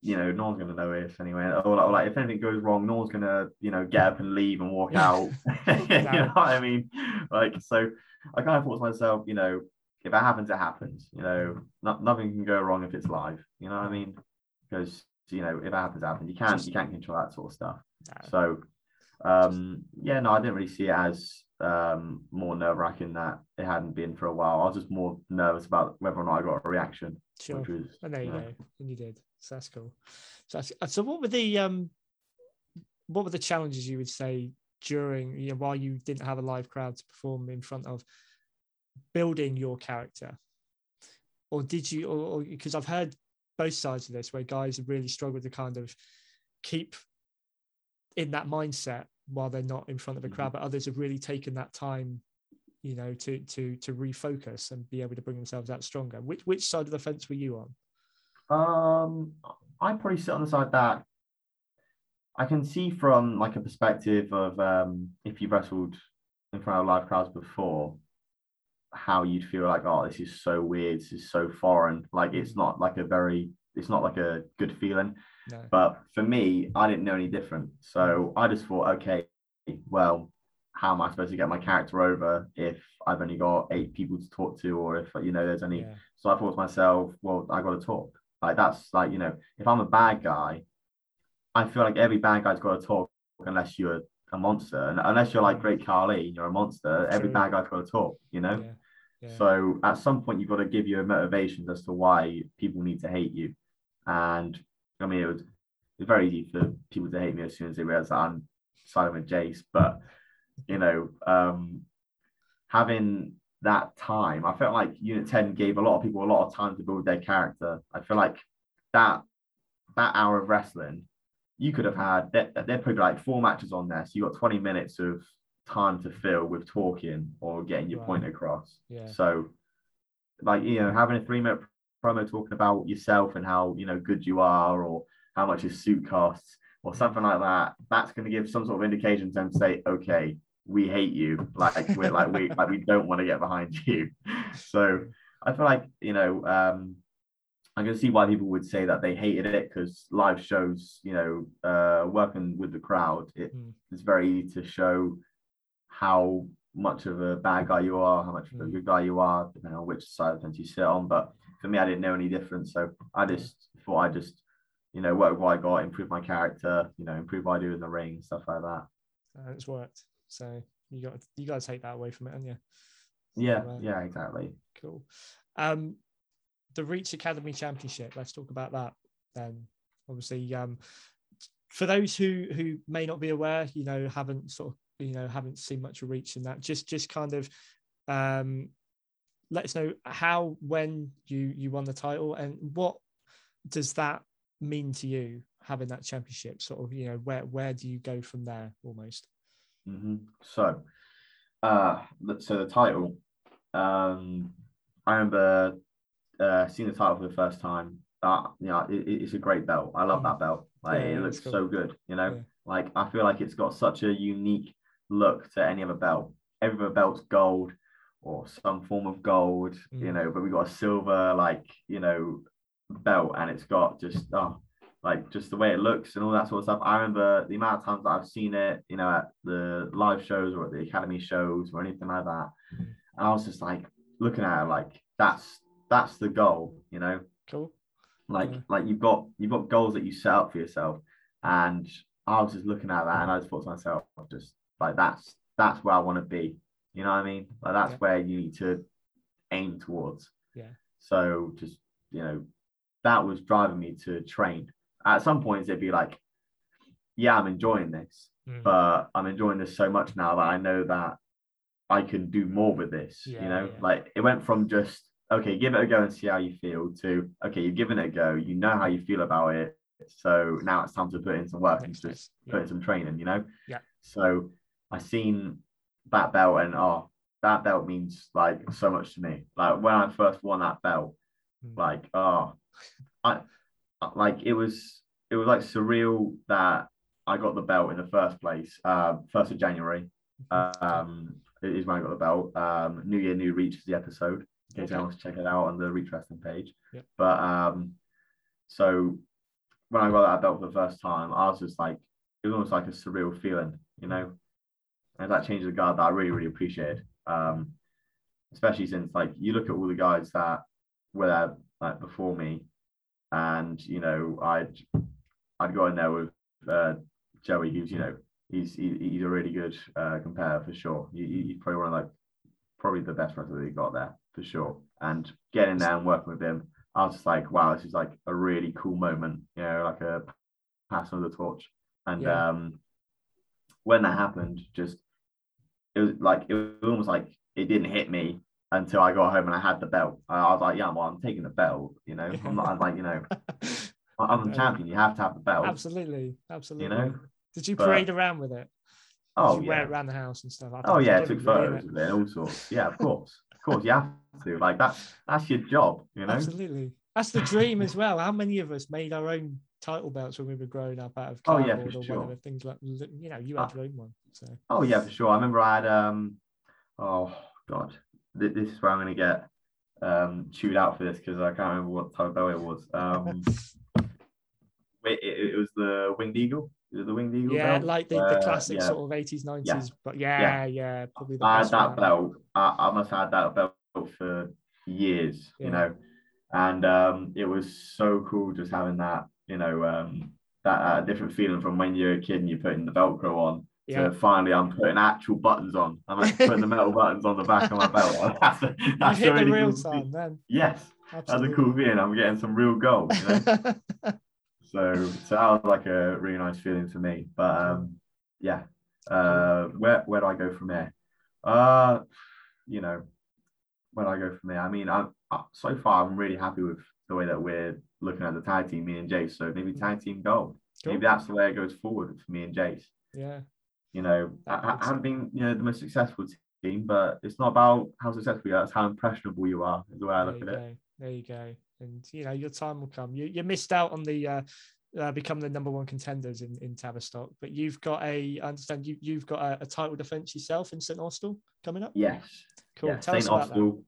you know, no one's gonna know if anyway. Or like, or like if anything goes wrong, no one's gonna, you know, get up and leave and walk out. you know what I mean? Like, so I kind of thought to myself, you know, if it happens, it happens. You know, mm-hmm. not, nothing can go wrong if it's live. You know what I mean? Because you know, if it happens, it happens. You can't you can't control that sort of stuff. No. So um yeah, no, I didn't really see it as um more nerve wracking that it hadn't been for a while. I was just more nervous about whether or not I got a reaction. Sure. Which was And there you go. And you did. So that's cool. So that's, so what were the um what were the challenges you would say during you know while you didn't have a live crowd to perform in front of building your character? Or did you or because I've heard both sides of this where guys have really struggled to kind of keep in that mindset while they're not in front of a crowd, but others have really taken that time you know to to to refocus and be able to bring themselves out stronger. Which which side of the fence were you on? Um, I probably sit on the side that I can see from like a perspective of um, if you've wrestled in front of live crowds before, how you'd feel like, oh, this is so weird, this is so foreign. Like it's mm. not like a very, it's not like a good feeling. no But for me, I didn't know any different. So mm. I just thought, okay, well, how am I supposed to get my character over if I've only got eight people to talk to, or if you know there's any? yeah so I thought to myself, well, I got to talk. Like that's like you know, if I'm a bad guy, I feel like every bad guy's got to talk unless you're a monster, and unless you're like Great Khali, you're a monster. Every bad guy's got to talk. You know. yeah yeah So at some point, you've got to give your motivations as to why people need to hate you. And I mean, it was it's very easy for people to hate me as soon as they realize that I'm siding with Jace. But you know, um, having that time, I felt like Unit 10 gave a lot of people a lot of time to build their character. I feel like that that hour of wrestling, you could have had they they put like four matches on there. So you got 20 minutes of time to fill with talking or getting your Right. point across. yeah So, like you know, having a three minute promo talking about yourself and how you know good you are, or how much your suit costs, or something like that, that's going to give some sort of indication to them to say, okay, we hate you, like we're like we like we don't want to get behind you. So I feel like you know, um, I can see why people would say that they hated it because live shows, you know, uh, working with the crowd, it, Mm. it's very easy to show how much of a bad guy you are, how much of a Mm. good guy you are, depending on which side of the fence you sit on. But for me, I didn't know any difference. So I just thought I just, you know, work what I got, improve my character, you know, improve what I do in the ring, stuff like that. and it's worked so you got you got to take that away from it haven't you Yeah, Right. yeah, exactly. cool um the reach academy championship let's talk about that then. Obviously um for those who who may not be aware you know haven't sort of you know haven't seen much of reach in that just just kind of um let us know how when you you won the title and what does that mean to you having that championship? Sort of you know where where do you go from there almost? Hmm So, uh, so the title, um, I remember uh, seeing the title for the first time. Uh, you know, it, it- it's a great belt. I love that belt. Like, Yeah, it looks cool. so good. You know, Yeah. like I feel like it's got such a unique look to any other belt. Every other belt's gold or some form of gold. You Mm. know, but we got a silver, like you know, belt, and it's got just oh, like just the way it looks and all that sort of stuff. I remember the amount of times that I've seen it, you know, at the live shows or at the academy shows or anything like that. Mhm. And I was just like looking at it like that's that's the goal, you know. cool Like Yeah. like you've got you've got goals that you set up for yourself. And I was just looking at that and I just thought to myself, just like that's that's where I want to be. You know what I mean? Like that's Yeah. where you need to aim towards. Yeah. So just you know, that was driving me to train. At some points it'd be like, yeah, I'm enjoying this, Mm. but I'm enjoying this so much now that I know that I can do more with this. Yeah, you know, yeah. like it went from just okay, give it a go and see how you feel to okay, you've given it a go, you know how you feel about it. So now it's time to put in some work and just phase. put in some training, you know? Yeah. So I seen that belt and oh, that belt means like so much to me. Like when I first won that belt, Mm. like oh I like it was it was like surreal that I got the belt in the first place. Uh, first of January um, is when I got the belt. Um, New Year, New Reach is the episode. In case Okay. anyone wants to check it out on the Reach Wrestling page. But um, so when I got that belt for the first time, I was just like, it was almost like a surreal feeling, you know. And that change of the guard that I really, really appreciated. Um, especially since like you look at all the guys that were there like before me, and you know, I'd I'd go in there with uh, Joey, who's you know, he's he, he's a really good uh, compare for sure. He, he's probably one of like probably the best wrestler that he got there for sure. And getting there and working with him, I was just like, wow, this is like a really cool moment, you know, like a passing of the torch. And Yeah. um, when that happened, just it was like it was almost like it didn't hit me until I got home and I had the belt. I was like, yeah, well, I'm taking the belt, you know. I'm not I'm like, you know, I'm the No. champion. You have to have the belt. absolutely, absolutely. You know, Did you but- parade around with it? Did Oh you wear yeah. it around the house and stuff? I Oh yeah, I took did, really, innit? photos of it and all sorts. Yeah, of course, course, you have to. Like that's that's your job, you know. Absolutely. That's the dream as well. How many of us made our own title belts when we were growing up out of Oh, yeah, cardboard for or sure. whatever things like you know you had Ah. your own one. So Oh yeah, for sure. I remember I had um, oh god, Th- this is where I'm gonna get um chewed out for this because I can't remember what type of belt it was. Um, wait, it, it was the winged eagle. Is it the winged eagle? yeah, belt? like the, the Uh, classic yeah. sort of 80s, 90s. But yeah, yeah, probably the I had one that belt. I, I must have had that belt for years, you know, and um, it was so cool just having that, you know, um, that uh, different feeling from when you're a kid and you're putting the Velcro on. Yeah. To finally, I'm putting actual buttons on. I'm actually putting the metal buttons on the back of my belt. That's, a, that's a hit the real cool time then. Yes, that's a cool feeling. I'm getting some real gold. You know? So, so that was like a really nice feeling for me. But um, yeah, uh, where where do I go from here? Uh, you know, where do I go from here? I mean, I'm uh, so far I'm really happy with the way that we're looking at the tag team, me and Jace. So maybe tag team gold. Cool. Maybe that's the way it goes forward for me and Jace. Yeah. You know, I, I haven't been you know the most successful team, but it's not about how successful you are; it's how impressionable you are. Is the way I There look at it. There you go. And you know, your time will come. You you missed out on the uh, uh become the number one contenders in, in Tavistock, but you've got a I understand you you've got a, a title defense yourself in St. Austell coming up. Yes. Cool. Yeah, Tell us St. about that. Austell.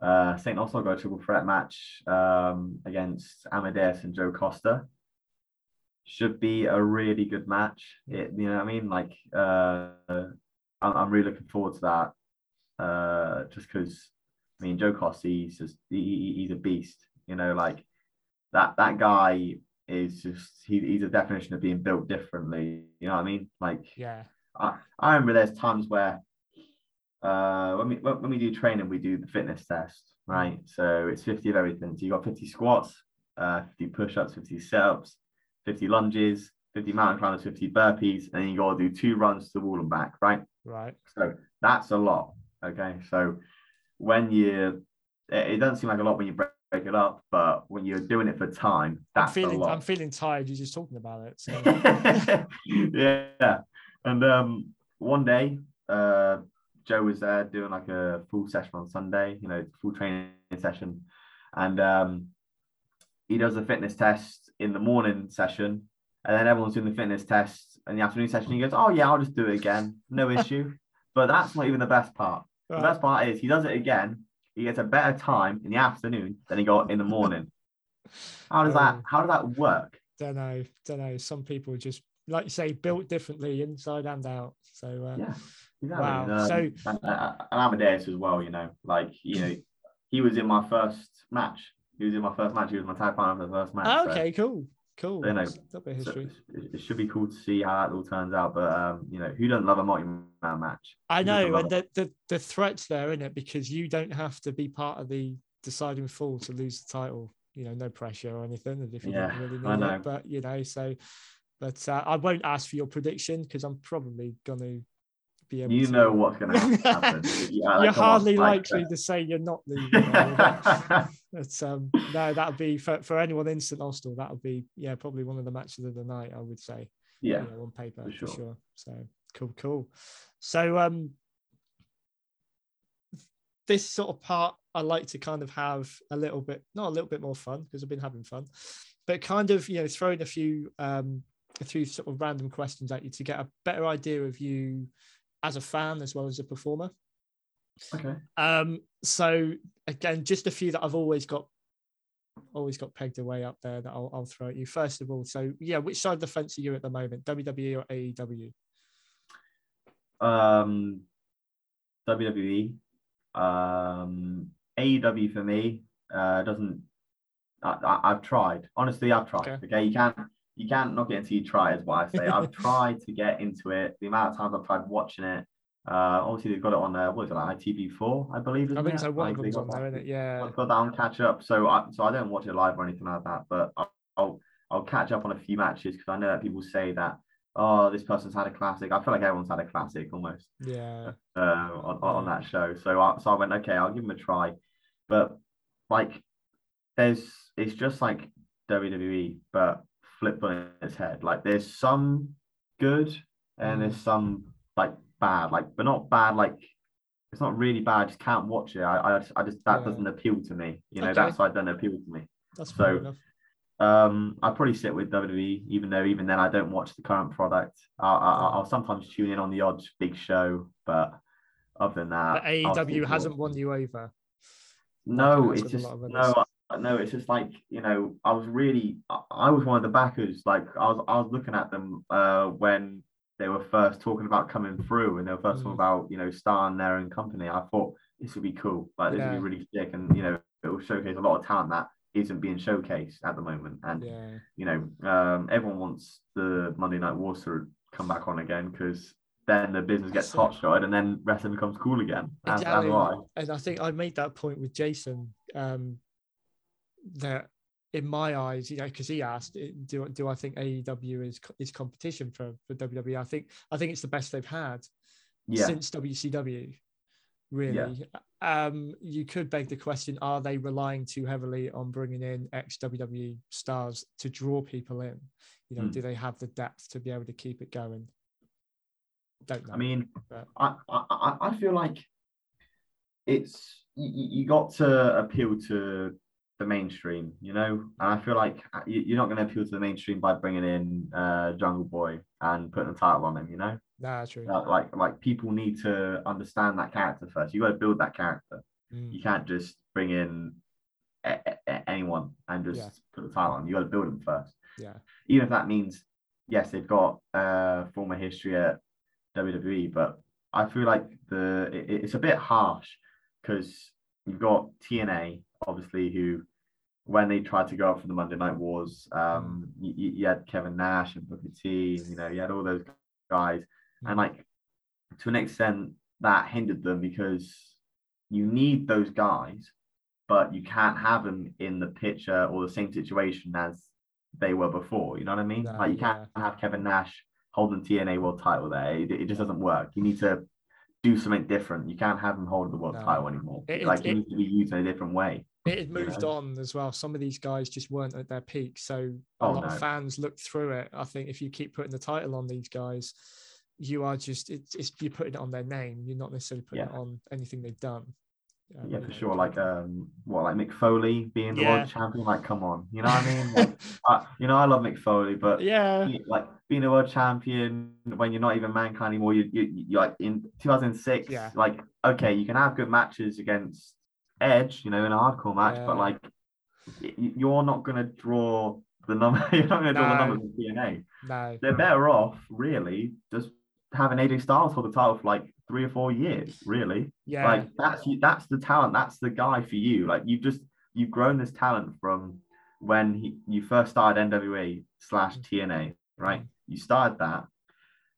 Uh, St. Austell got a triple threat match um, against Amadeus and Joe Costa. Should be a really good match. It, you know what I mean? Like, uh, I'm, I'm really looking forward to that. Uh, just because, I mean, Joe Costa, he's just he- he's a beast. You know, like that that guy is just he, he's a definition of being built differently. You know what I mean? Like, Yeah. I, I remember there's times where uh when we when when we do training we do the fitness test right so it's 50 of everything so you got 50 squats uh 50 push-ups 50 sit-ups 50 lunges 50 mountain climbers 50 burpees and then you got to do two runs to the wall and back right Right. so that's a lot okay so when you it, it doesn't seem like a lot when you break it up but when you're doing it for time I'm that's a feeling lot I'm feeling tired. You're just talking about it. So yeah. And um, one day, uh, Joe was there doing like a full session on Sunday, you know, full training session. And um, he does a fitness test in the morning session. And then everyone's doing the fitness test in the afternoon session. He goes, Oh, yeah, I'll just do it again. No issue. but that's not even the best part. The best part is he does it again. He gets a better time in the afternoon than he got in the morning. How does that how does that work? don't know, don't know. Some people just like you say, built differently inside and out. So uh, Yeah, exactly. Wow. And, um, So- and, uh, and Amadeus as well, you know, like you know, he was in my first match. He was in my first match. He was my tag partner for the first match. oh, so, okay, cool, cool. You know, A little bit so history. it, it should be cool to see how that all turns out. But um, you know, who doesn't love a multi-man match? I know, and the, the the threats there in it because you don't have to be part of the deciding fall to lose the title. You know, no pressure or anything, if you Yeah, don't really I know. it, but you know, so. But uh, I won't ask for your prediction because I'm probably going to be able You to. know what's going to happen. Yeah, You're hardly like, likely to say you're not leaving. But um, no, that would be for, for anyone in St Austell. That would be yeah, probably one of the matches of the night. I would say. yeah, you know, on paper for for sure. sure. So cool, cool. So um, this sort of part I like to kind of have a little bit, not a little bit more fun because I've been having fun, but kind of you know throwing a few um a few sort of random questions at you to get a better idea of you as a fan as well as a performer. okay. Um, so again, just a few that I've always got always got pegged away up there that I'll, I'll throw at you. First of all, so yeah, which side of the fence are you at the moment, WWE or AEW? Um, WWE, um, AEW for me uh, doesn't. I, I, have tried. Honestly, I've tried. Okay. okay, you can't you can't knock it until you try. Is what I say. I've tried to get into it. The amount of times I've tried watching it. Uh, obviously they've got it on uh, what is it like ITV4, I believe. I think it? so. One like, them's on there, isn't it? Yeah. I've got that on catch up. So I so I don't watch it live or anything like that, but I'll I'll, I'll catch up on a few matches because I know that people say that oh, this person's had a classic. I feel like everyone's had a classic almost. Yeah. Uh, on, on that show. So I, so I went, okay, I'll give them a try. But like, there's, it's just like WWE, but flip on its head. Like, there's some good and there's mm. some like bad, like, but not bad, like, it's not really bad. I just can't watch it. I, I, just, I just that yeah. doesn't appeal to me. You know, okay. that side doesn't appeal to me. That's so enough. Um, I probably sit with WWE, even though even then I don't watch the current product. I'll, I'll, I'll sometimes tune in on the odd big show, but other than that, but AEW hasn't won you over. No, it's just no, no. It's just like you know, I was really, I was one of the backers. Like I was, I was looking at them uh, when they were first talking about coming through, and they were first mm. talking about you know starting their own company. I thought this would be cool, like this yeah. would be really sick, and you know, it will showcase a lot of talent that isn't being showcased at the moment. And yeah. you know, um, everyone wants the Monday Night Wars to come back on again because then the business gets hot shot and then wrestling becomes cool again. As, exactly. as and I think I made that point with Jason um, that in my eyes, you know, because he asked, do do I think AEW is is competition for for WWE? I think I think it's the best they've had yeah. since WCW really. Yeah. Um, you could beg the question: Are they relying too heavily on bringing in ex WWE stars to draw people in? You know, mm. do they have the depth to be able to keep it going? Don't know. I mean, but... I, I I feel like it's you, you got to appeal to the mainstream, you know. And I feel like uh, you're not going to appeal to the mainstream by bringing in uh, Jungle Boy and putting a title on him, you know. Nah, true. like like people need to understand that character first. You got to build that character. Mm. You can't just bring in a- a- anyone and just yeah. put the title on. You got to build them first. Yeah. Even if that means yes, they've got uh former history at WWE, but I feel like the it, it's a bit harsh because you've got TNA obviously who when they tried to go up for the Monday Night Wars, um, mm. you, you, had Kevin Nash and Booker T, you know, you had all those guys and like to an extent, that hindered them because you need those guys, but you can't have them in the picture or the same situation as they were before. You know what I mean? Like you can't have Kevin Nash holding TNA world title there. It, it, just doesn't work. You need to do something different. You can't have him hold the world no. title anymore. It, like it, needs to be used in a different way. It had moved know? on as well. Some of these guys just weren't at their peak. So a oh, lot no. of fans looked through it. I think if you keep putting the title on these guys, you are just it's, it's you're putting it on their name. You're not necessarily putting yeah. it on anything they've done. Um, yeah, for sure. Like um, what like Mick Foley being the yeah. world champion. Like, come on, you know what I mean? Like, I, you know, I love Mick Foley, but yeah, like being a world champion when you're not even mankind anymore. You you you like in 2006. Yeah. Like, okay, you can have good matches against Edge, you know, in a hardcore match, yeah. but like, you're not gonna draw the number. You're not gonna draw no. the numbers in TNA. No, they're better off really just having AJ Styles hold the title for like three or four years, really. Yeah. Like that's that's the talent. That's the guy for you. Like you've just you've grown this talent from when he, you first started NWA slash mm. TNA, right? Mm. You started that.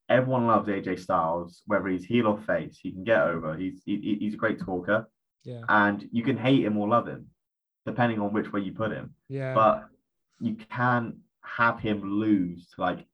Everyone loves AJ Styles, whether he's heel or face. He can get over. He's he, he's a great talker. Yeah. And you can hate him or love him, depending on which way you put him. Yeah. But you can't have him lose to like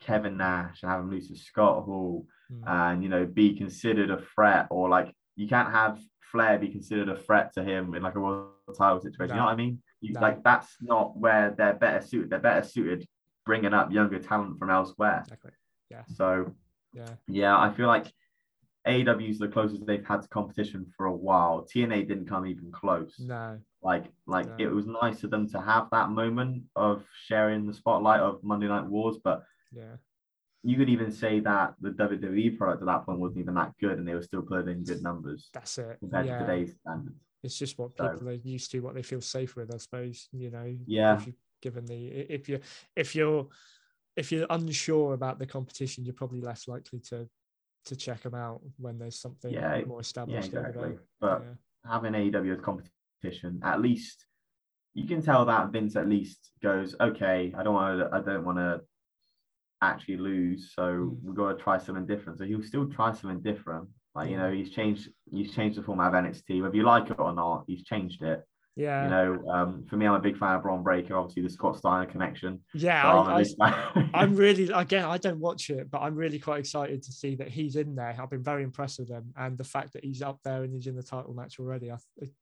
Kevin Nash and have him lose to Scott Hall mm. and you know be considered a threat or like you can't have Flair be considered a threat to him in like a world title situation. No. You know what I mean? You, no. Like that's not where they're better suited. They're better suited bringing up younger talent from elsewhere. Exactly. Yeah. So yeah, yeah, I feel like AEW is the closest they've had to competition for a while. TNA didn't come even close. No. Like, like no. it was nice of them to have that moment of sharing the spotlight of Monday Night Wars, but yeah. You could even say that the WWE product at that point wasn't even that good, and they were still putting good numbers. That's it compared yeah. to today's standards. It's just what So- people are used to, what they feel safe with, I suppose. You know, Yeah. If you given the if you if you're if you're unsure about the competition, you're probably less likely to to check them out when there's something Yeah, more established over exactly. But yeah. having AEW as competition, at least you can tell that Vince at least goes, okay, I don't want to, I don't want to actually lose, so Mm. we've got to try something different. So he'll still try something different. Like you know, he's changed, he's changed the format of NXT, whether you like it or not, he's changed it. Yeah. You know, um, for me, I'm a big fan of Bron Breakker, obviously the Scott Steiner connection. yeah. So I, I'm a I. I'm really again. I don't watch it, but I'm really quite excited to see that he's in there. I've been very impressed with him, and the fact that he's up there and he's in the title match already. I,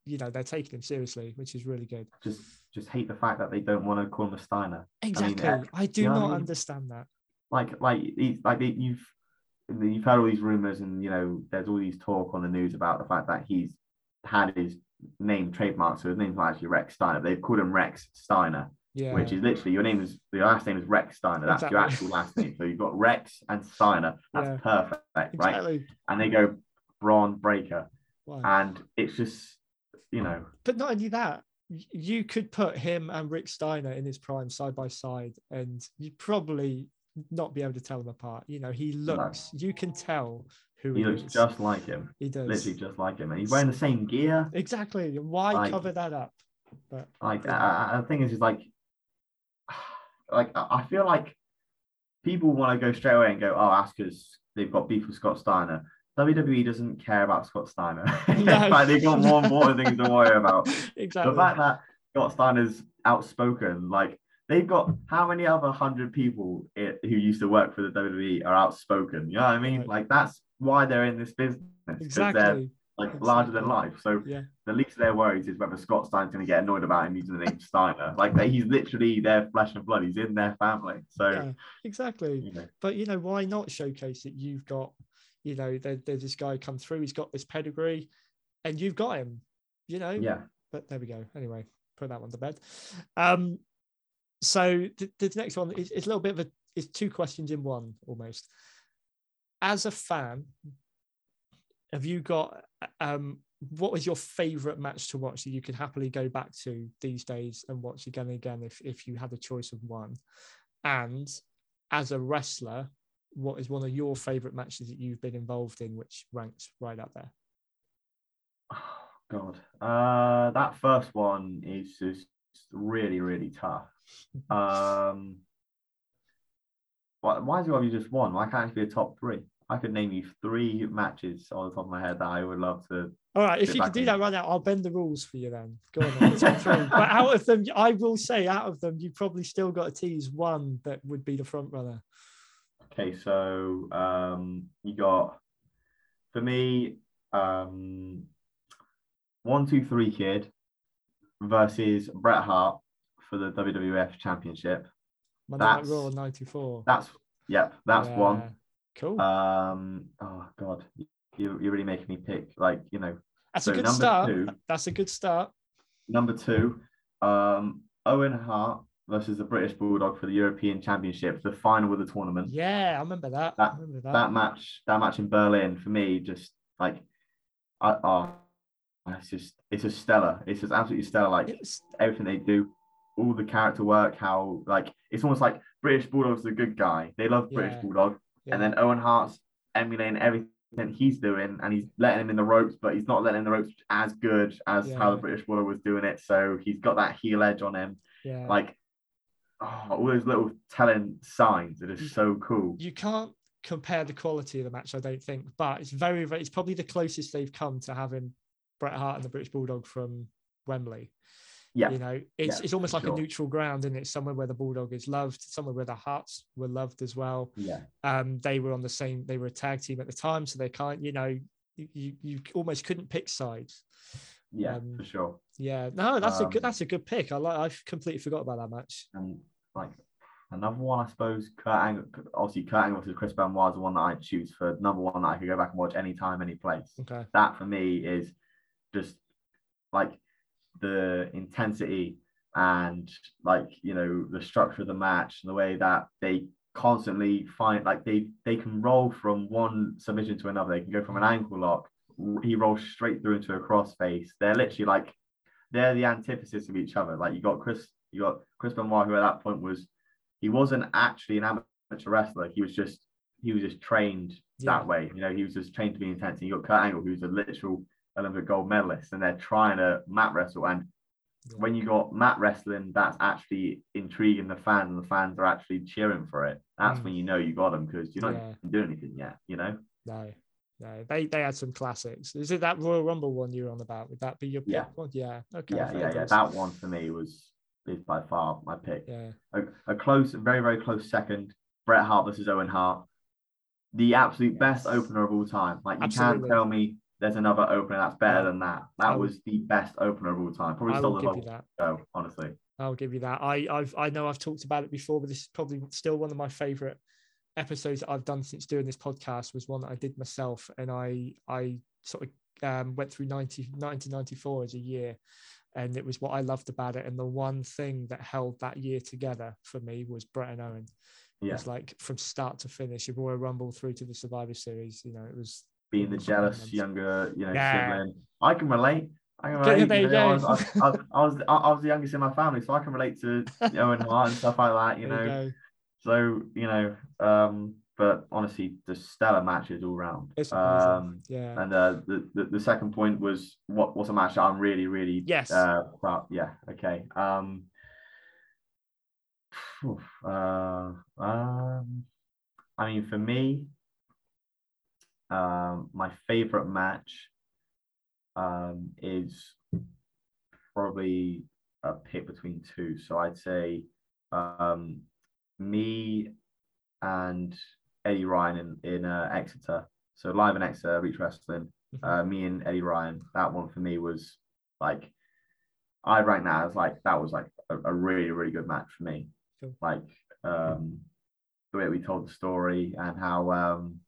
you know, they're taking him seriously, which is really good. just just hate the fact that they don't want to call him a Steiner. Exactly. uh, I do you know what I not mean? understand that. like like like you've you've heard all these rumors and you know there's all these talk on the news about the fact that he's had his name trademarked so his name's not actually Rechsteiner they've called him Rechsteiner Yeah. which is literally your name is your last name is Rechsteiner that's your actual last name so you've got Rex and Steiner that's Yeah. perfect right exactly. and they go Bron Breakker Wow. and it's just you know but not only that, you could put him and Rick Steiner in his prime side by side, and you'd probably not be able to tell them apart. You know, he looks. You can tell who he he, looks is. just like him he does literally just like him and he's wearing the same gear exactly. Why Like- cover that up? But Like, I, I, the thing is, is like, like I feel like people want to go straight away and go, oh, because they've got beef with Scott Steiner. WWE doesn't care about Scott Steiner. No. like they've got more important things to worry about. exactly. The fact that Scott Steiner's outspoken, like they've got how many other hundred people i- who used to work for the WWE are outspoken? You know what I mean? Right. Like that's why they're in this business. 'cause They're exactly. like larger than life. So Yeah. the least of their worries is whether Scott Stein's going to get annoyed about him using the name Steiner. Like they- he's literally their flesh and blood. He's in their family. So Yeah. Exactly. you know, but you know why not showcase that you've got you know there, there's this guy come through he's got this pedigree and you've got him you know yeah. but there we go anyway put that one to bed um so the, the next one is, is a little bit of a it's two questions in one almost. As a fan have you got um what was your favorite match to watch that you could happily go back to these days and watch again and again if, if you had a choice of one? And as a wrestler what is one of your favorite matches that you've been involved in which ranks right up there? Oh, God, uh, that first one is just really, really tough. Um, why, why is it gotta be just one? Why can't it be a top three? I could name you three matches on the top of my head that I would love to. All right, if you could do that right now, I'll bend the rules for you then. Go on, then, top three. But out of them, I will say, out of them, you probably still got to tease one that would be the front runner. Okay, so um, you got for me, um, one, two, three kid versus Bret Hart for the WWF Championship. Monday Night That's- Raw '94. That's yep, that's one. Cool. Um, oh god, you you're really making me pick. Like you know, That's so a good start. two- That's a good start. number two, um, Owen Hart versus the British Bulldog for the European Championship, the final of the tournament. Yeah, I remember that. That- I remember that. That match, that match in Berlin for me, just like, I oh, it's just it's just stellar. It's just absolutely stellar. Like It was- everything they do, all the character work, how like it's almost like British Bulldog's are the good guy. They love British Yeah. Bulldog. yeah. And then Owen Hart's emulating everything he's doing, and he's letting him in the ropes, but he's not letting him in the ropes as good as how the British Bulldog was doing it. So he's got that heel edge on him. yeah. Like, oh, all those little telling signs that are You- so cool. you can't compare the quality of the match, I don't think, but it's very, very, it's probably the closest they've come to having Bret Hart and the British Bulldog from Wembley. Yeah. You know, it's Yeah, it's almost like sure. a neutral ground, and it's somewhere where the Bulldog is loved, somewhere where the Harts were loved as well. Yeah. Um, they were on the same, they were a tag team at the time, so they can't, you know, you you, almost couldn't pick sides. Yeah, Um, for sure. Yeah, no, that's a good Um, that's a good pick. I like I've completely forgot about that match. And like another one, I suppose, Kurt Angle, obviously Kurt Angle versus Chris Benoit is the one that I'd choose for number one that I could go back and watch anytime, any place. Okay. that for me is just like the intensity and like you know the structure of the match and the way that they constantly find like they they can roll from one submission to another they can go from an ankle lock he rolls straight through into a crossface. They're literally like they're the antithesis of each other. Like you got Chris, you got Chris Benoit, who at that point was he wasn't actually an amateur wrestler. He was just he was just trained Yeah. that way. You know, he was just trained to be intense. And you got Kurt Angle, who's a literal Olympic gold medalists and they're trying to mat wrestle. And when you got mat wrestling, that's actually intriguing the fans, and the fans are actually cheering for it. That's Mm. when you know you got them because you're not Yeah. doing anything yet. You know. No, no, they they had some classics. Is it that Royal Rumble one you're on about? Would that be your pick Yeah. one? Yeah. Okay. yeah, yeah, yeah. That one for me was is by far my pick. Yeah. A, a close, very, very close second. Bret Hart versus Owen Hart. The absolute best opener of all time. Like you Absolutely. can't tell me there's another opener that's better than that. That was the best opener of all time. Probably I stole the give you whole that. show, honestly. I'll give you that. I I've I know I've talked about it before, but this is probably still one of my favorite episodes that I've done since doing this podcast was one that I did myself and I I sort of um, went through 90, 1994 as a year and it was what I loved about it and the one thing that held that year together for me was Bret and Owen. It Yeah. was like from start to finish, your Royal Rumble through to the Survivor Series, you know, it was Being the jealous younger, you know, Yeah. sibling. I can relate. I can relate. you you know, I, was, I, was, I, was, I was the youngest in my family, so I can relate to Owen Hart and stuff like that. You know, go. So you know, um, but honestly, the stellar matches all round. It's. Um, yeah. and uh, the, the the second point was what was a match that I'm really really Yes. uh proud. Yeah. Okay. Um. Uh, um. I mean, for me, um, my favorite match, um, is probably a pick between two. So I'd say, um, me and Eddie Ryan in, in uh, Exeter. So live in Exeter, Reach Wrestling. Mhm. Uh, me and Eddie Ryan. That one for me was like, I rank that as like that was like a, a really really good match for me. Like um, the way we told the story and how um,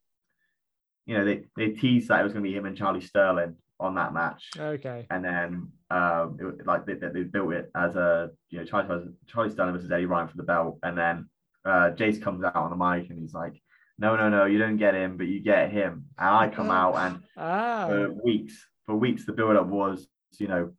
you know they they teased that it was going to be him and Charlie Sterling on that match okay. and then um, it, like they, they built it as a you know Charlie Charlie Sterling versus Eddie Ryan for the belt, and then uh, Jace comes out on the mic and he's like, "No, no, no, you don't get him, but you get him." And I come out and Ah. for weeks, for weeks, the build up was you know,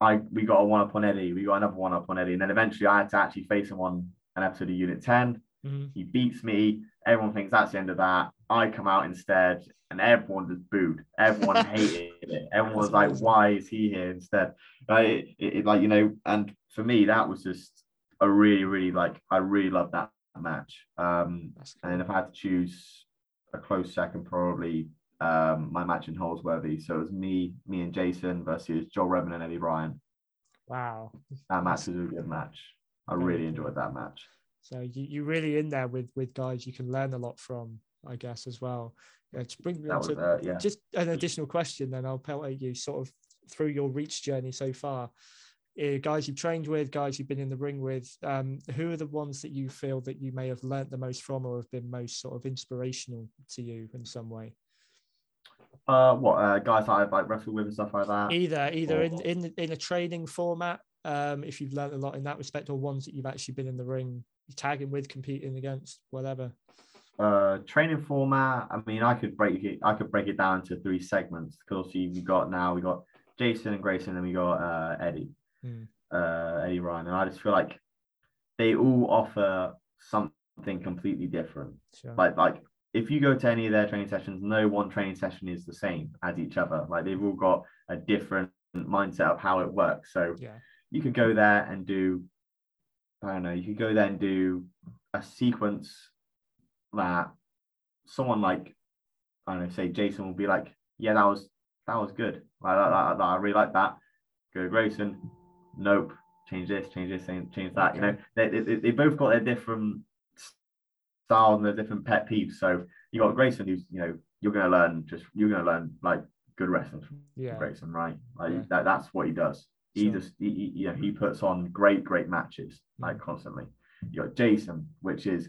I we got a one up on Eddie, we got another one up on Eddie, and then eventually I had to actually face him on an episode of Unit Ten. mhm. He beats me. Everyone thinks that's the end of that. I come out instead, and everyone just booed. Everyone hated it. Everyone was like, "Why is he here instead?" Like, it, it, like you know, and for me, that was just a really, really like I really loved that match. Um, and if I had to choose a close second, probably um, my match in Holsworthy. So it was me, me and Jason versus Joel Redman and Eddie Bryan. Wow. That match was a good match. I really enjoyed that match. So you you really in there with with guys you can learn a lot from, I guess as well. Yeah, to bring me That on to yeah. just an additional question, then I'll pelt at you sort of through your reach journey so far. Uh, guys you've trained with, guys you've been in the ring with, um, who are the ones that you feel that you may have learnt the most from or have been most sort of inspirational to you in some way? Uh, what uh, guys I've like wrestled with and stuff like that. Either either in, or- in in a training format, um, if you've learnt a lot in that respect, or ones that you've actually been in the ring tagging with, competing against, whatever. Uh training format i mean i could break it i could break it down into three segments because obviously we got now we got jason and grayson and we got uh eddie Hmm. uh eddie ryan and i just feel like they all offer something completely different Sure. like like if you go to any of their training sessions no one training session is the same as each other like they've all got a different mindset of how it works so yeah. you could go there and do I don't know, you could go there and do a sequence that someone like I don't know, say Jason will be like, yeah, that was that was good. Like that, that, that- I really like that. Go to Grayson, nope, change this, change this, change, change that. You know, they, they, they both got their different styles and their different pet peeves. So you got Grayson, who's you know, you're gonna learn just you're gonna learn like good wrestling from Yeah. Grayson, right? Like Yeah. that, that's what he does. He Sure. just, he, he- you know, he puts on great, great matches like mm. constantly. You got Jason, which is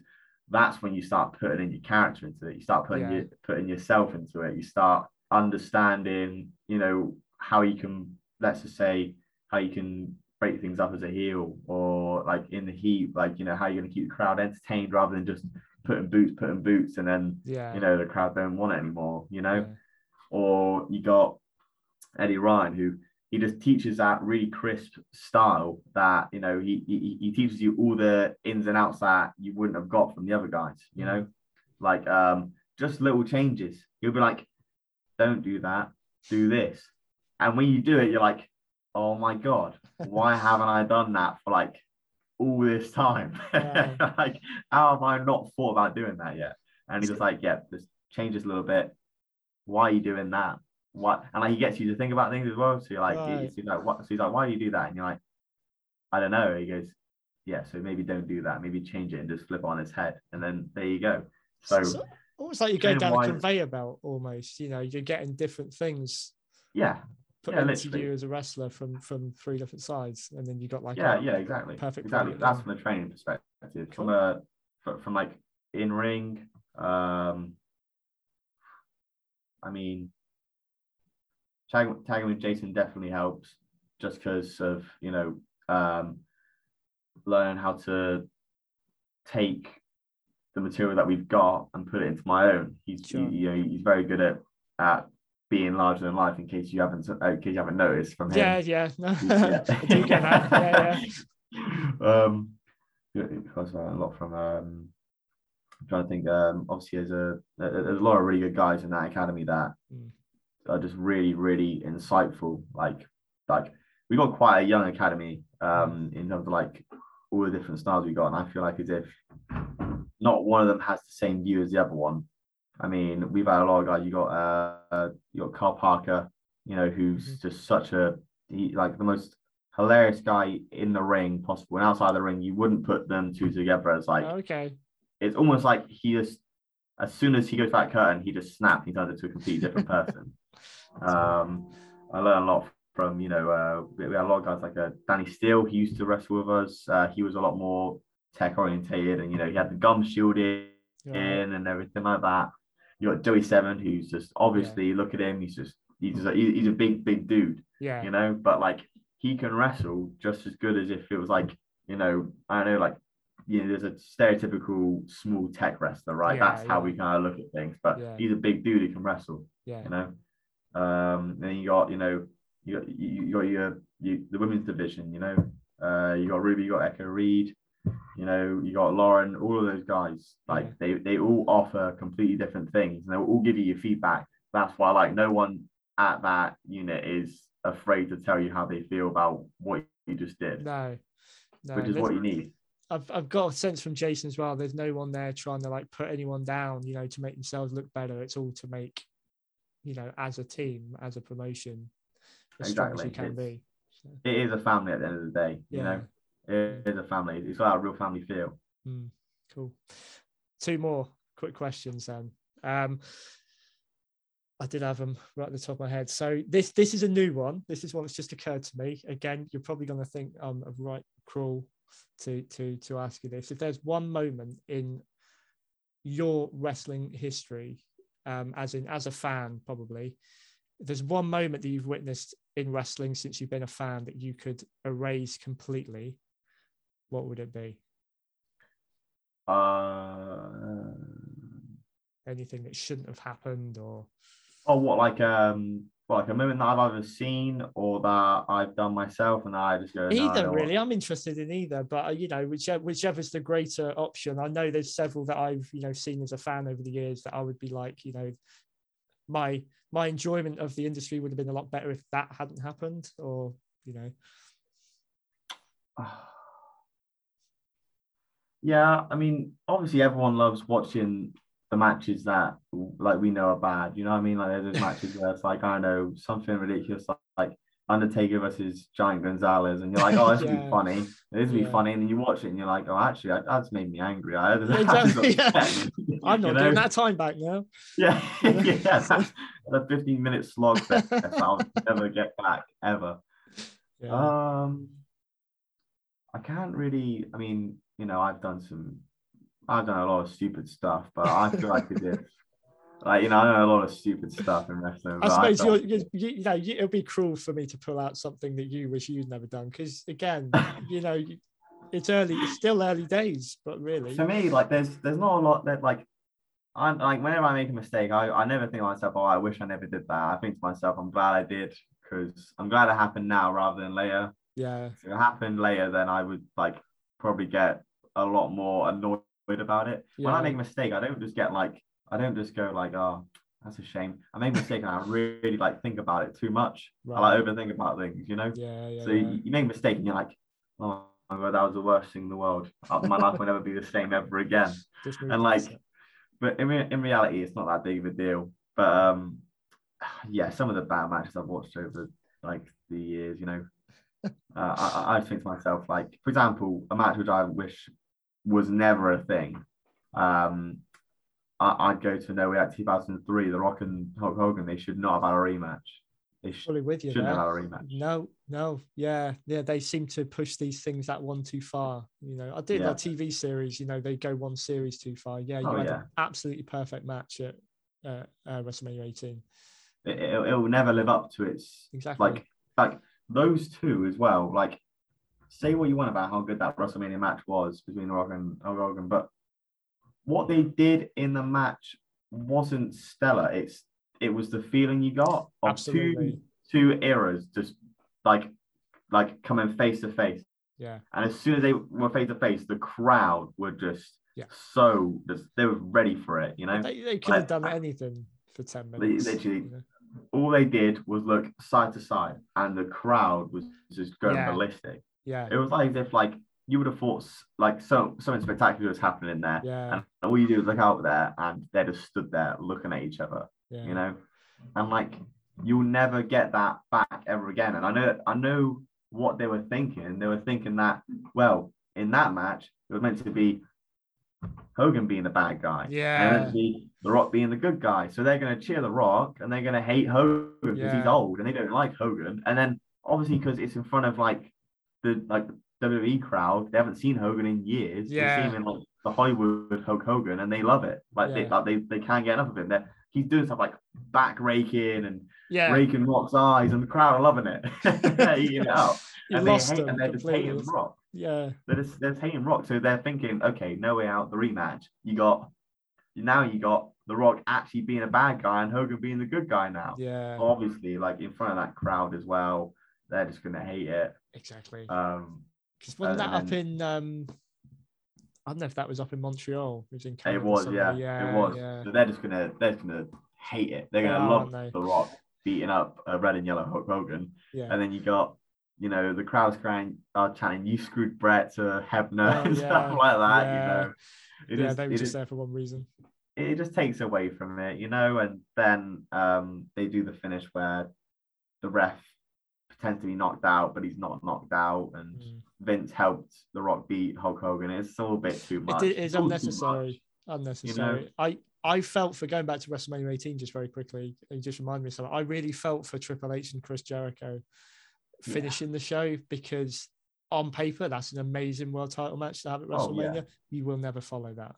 that's when you start putting in your character into it. You start putting Yeah. your putting yourself into it. You start understanding, you know, how you can, let's just say, how you can break things up as a heel or like in the heat, like you know, how you're gonna keep the crowd entertained rather than just putting boots, putting boots, and then Yeah. you know the crowd don't want it anymore. You know, or you got Eddie Ryan, who he just teaches that really crisp style that you know he, he he teaches you all the ins and outs that you wouldn't have got from the other guys. You know, like um, just little changes. He'll be like, "Don't do that. Do this," and when you do it, you're like, "Oh my god, why haven't I done that for like all this time? Wow. like, how have I not thought about doing that yet?" And he's just like, "Yeah, just change this a little bit. Why are you doing that? What?" And like he gets you to think about things as well. So you're like, Right. he's like, "What?" So he's like, "Why do you do that?" And you're like, "I don't know." He goes, "Yeah, so maybe don't do that. Maybe change it and just flip it on its head, and then there you go." So So- almost like you're going Training down a conveyor belt almost you know you're getting different things yeah, put Yeah, into literally. you as a wrestler from from three different sides and then you got like yeah, a- yeah, exactly, perfect exactly. That's from the training perspective. From a fr- from like in ring, um, I mean, tagging, tagging with Jason definitely helps, just because of you know um, learning how to take the material that we've got and put it into my own. He's Sure. he, you know he's very good at at being larger than life. In case you haven't uh, in case you haven't noticed from him. yeah yeah no Yeah. I do get that yeah yeah um, yeah, because uh, a lot from um, I'm trying to think. Um, obviously, there's a there's a lot of really good guys in that academy that Mm. Are just really really insightful. Like like we got quite a young academy um, in terms of like all the different styles we got, and I feel like as if not one of them has the same view as the other one. I mean, we've had a lot of guys. You got uh, you got Carl Parker, you know, who's just such a he like the most hilarious guy in the ring possible. And outside the ring, you wouldn't put them two together as like okay it's almost like he just as soon as he goes back curtain, he just snaps. He turns into a completely different person. Um, I learned a lot from you know uh, we, we had a lot of guys like uh, Danny Steele. He used to wrestle with us. Uh, he was a lot more tech orientated, and you know he had the gum shielded Right. in and everything like that. You got Joey Seven, who's just obviously look at him. He's just he's just a, he's a big big dude, yeah you know. But like he can wrestle just as good as if it was like you know I don't know like you know there's a stereotypical small tech wrestler, right? Yeah, That's how we kind of look at things. But Yeah. he's a big dude who can wrestle, yeah you know. Um, then you got you know you got you, you got your you, the women's division, you know. Uh, you got Ruby, you got Echo Reed, you know, you got Lauren, all of those guys, like they, they all offer completely different things and they'll all give you your feedback. That's why like no one at that unit is afraid to tell you how they feel about what you just did, no no which is what you need. I've, I've got a sense from Jason as well. There's no one there trying to like put anyone down, you know, to make themselves look better. It's all to make, you know, as a team, as a promotion, as strong as you Exactly. can It's- be. So, It is a family at the end of the day, you know. It is a family. It's got a real family feel. mm, cool. Two more quick questions then. Um, I did have them right at the top of my head. So this this is a new one. This is one that's just occurred to me. Again, you're probably going to think I'm a right cruel to to to ask you this. If there's one moment in your wrestling history, um, as in as a fan, probably, there's one moment that you've witnessed in wrestling since you've been a fan that you could erase completely, what would it be? Uh, Anything that shouldn't have happened, or oh, what like um, like a moment that I've either seen or that I've done myself, and I just go no, I either know really. I'm interested in either but uh, you know whichever whichever's the greater option. I know there's several that i've you know seen as a fan over the years that i would be like you know my my enjoyment of the industry would have been a lot better if that hadn't happened or you know. Yeah, I mean, obviously everyone loves watching the matches that like we know are bad. You know what I mean? Like there's those matches where it's like I don't know something ridiculous like, Undertaker versus Giant Gonzalez, and you're like, oh, this would Yeah. be funny. This would Yeah. be funny, and then you watch it and you're like, oh, actually, that, that's made me angry. I, exactly, yeah. i'm not You know? doing that time back now Yeah, yeah, that's a 15 minute slog that I'll never get back ever. yeah. Um, I can't really. I mean, you know, I've done some. I've done a lot of stupid stuff, but I feel like as if, like you know, I know a lot of stupid stuff in wrestling. I suppose felt- you're, you, you know you, it'll be cruel for me to pull out something that you wish you'd never done because again, you know, it's early, it's still early days, but really, for me, like there's there's not a lot that like I like whenever I make a mistake, I, I never think to myself, oh, I wish I never did that. I think to myself, I'm glad I did because I'm glad it happened now rather than later. Yeah. If it happened later, then I would like probably get a lot more annoyed about it. When I make a mistake, I don't just get like I don't just go like, oh, that's a shame. I make a mistake and I really like think about it too much. I like overthink about things, you know. Yeah. Yeah. so yeah. you, you make a mistake and you're like, oh my god, that was the worst thing in the world. Uh, My life will never be the same ever again. Just and like, but in, re- in reality, it's not that big of a deal. But um, yeah, some of the bad matches I've watched over like the years, you know, uh, I, I- I think to myself, like, for example, a match which I wish was never a thing. Um, I, I'd go to No Way Out 2003, The Rock and Hulk Hogan. They should not have had a rematch. They sh- fully with you shouldn't there. have had a rematch. No, no, yeah, yeah. They seem to push these things that one too far. You know, I did Yeah. that TV series. You know, they go one series too far. Yeah, you Oh, had yeah. an absolutely perfect match at uh, uh, WrestleMania 18. It, it, it will never live up to its Exactly. like like those two as well. Like, say what you want about how good that WrestleMania match was between Rock and Hogan, but what they did in the match wasn't stellar. It's it was the feeling you got of Absolutely. two two eras just like like coming face to face. yeah, And as soon as they were face to face, the crowd were just Yeah. so just they were ready for it. You know, they, they could have done I- anything for 10 They minutes. literally- you know. all they did was look side to side, and the crowd was just going Yeah. ballistic. Yeah, It was like as if like you would have thought like so something spectacular was happening in there, yeah, and all you do is look out there, and they just stood there looking at each other, yeah. you know, and like you'll never get that back ever again. And I know I know what they were thinking. They were thinking that well, in that match, it was meant to be Hogan being the bad guy, and it was Yeah. meant to be The Rock being the good guy. So they're going to cheer The Rock, and they're going to hate Hogan because he's old, and they don't like Hogan. And then obviously because it's in front of like the like WWE crowd, they haven't seen Hogan in years. Yeah. They see Yeah. him in like the Hollywood Hulk Hogan, and they love it. Like they like they, they can't get enough of him. They're, he's doing stuff like back raking and yeah. raking Rock's eyes, and the crowd are loving it, They're eating it up. You and they hate, and they're just hating Rock. Yeah, They're just, they're just hating Rock. So they're thinking, okay, no way out the rematch. You got now you got The Rock actually being a bad guy and Hogan being the good guy now. yeah, Obviously, like in front of that crowd as well, they're just gonna hate it. Exactly. Um, Because wasn't that up in? um I don't know if that was up in Montreal. It was in Canada it was, yeah, yeah, it was. Yeah, So they're just gonna they're just gonna hate it. They're gonna are, love aren't? The Rock beating up a red and yellow Hulk Hogan, yeah. and then you got. You know the crowd's crying, uh, chanting "You screwed Bret" to Hebner Oh, and yeah, stuff like that. yeah. You know, it yeah, just- they were it just just- there for one reason. it just takes away from it, you know. And then um, they do the finish where the ref pretends to be knocked out, but he's not knocked out, and Mm. Vince helped The Rock beat Hulk Hogan. It's all a bit too much. It's all too unnecessary. Unnecessary. I I felt for going back to WrestleMania 18 just very quickly. You just reminded me of something. I really felt for Triple H and Chris Jericho Yeah. finishing the show because on paper that's an amazing world title match to have at Oh, WrestleMania. yeah. You will never follow that.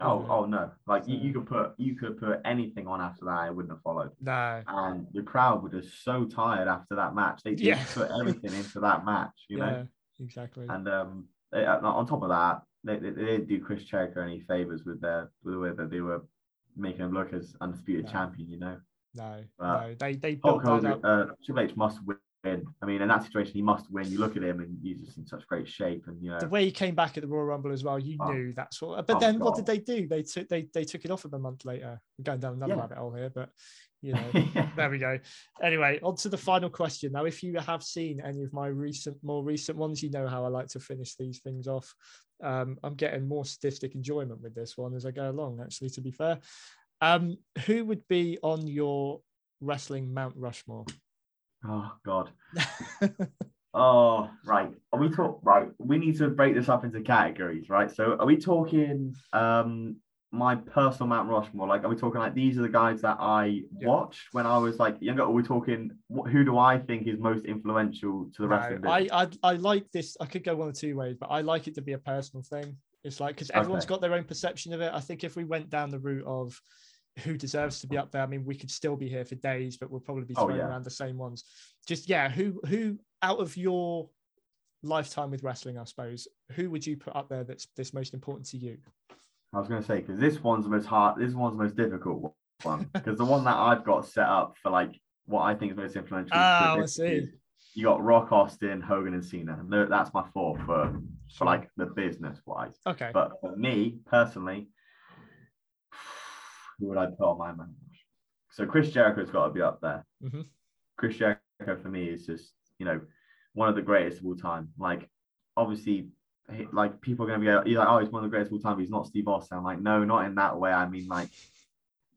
Oh, oh no! Like you, you could put you could put anything on after that, it wouldn't have followed. No. And the crowd were just so tired after that match. They Yeah. put everything into that match, you know. yeah, exactly. And um, they, uh, on top of that, they, they, they didn't do Chris Jericho any favors with their with the way that they were making him look as undisputed No. champion. You know, no, uh, no. They they Hulk built Hogan, up. uh, Triple H must win. I mean, in that situation, he must win. You look at him, and he's just in such great shape, and you know, the way he came back at the Royal Rumble as well, you Oh. knew that's what. But Oh, then what did they do? They took they they took it off him a month later. We're going down another Yeah. rabbit hole here, but you know, there we go. Anyway, on to the final question. Now, if you have seen any of my recent, more recent ones, you know how I like to finish these things off. Um, I'm getting more sadistic enjoyment with this one as I go along. Actually, to be fair, um, who would be on your wrestling Mount Rushmore? Oh God. Oh, right. Are we talk right? We need to break this up into categories, right? So, are we talking um my personal Mount Rushmore? Like, are we talking like these are the guys that I Yeah. watched when I was like younger? Or are we talking who do I think is most influential to the No, wrestling I, business? I I like this. I could go one of two ways, but I like it to be a personal thing. It's like because everyone's Okay. got their own perception of it. I think if we went down the route of who deserves to be up there, I mean, we could still be here for days, but we'll probably be Oh, throwing yeah. around the same ones. Just yeah, who who out of your lifetime with wrestling, I suppose, who would you put up there that's that's most important to you? I was going to say because this one's the most hard. This one's the most difficult one because the one that I've got set up for like what I think is most influential. For ah, I see. You got Rock, Austin, Hogan, and Cena. No, that's my four for for like the business wise. Okay. But for me personally, who would I put on my man? So Chris Jericho's got to be up there. Mhm. Chris Jericho for me is just you know one of the greatest of all time. Like obviously, he- like people are gonna be like, oh, he's one of the greatest of all time. He's not Steve Austin. I'm like, no, not in that way. I mean, like,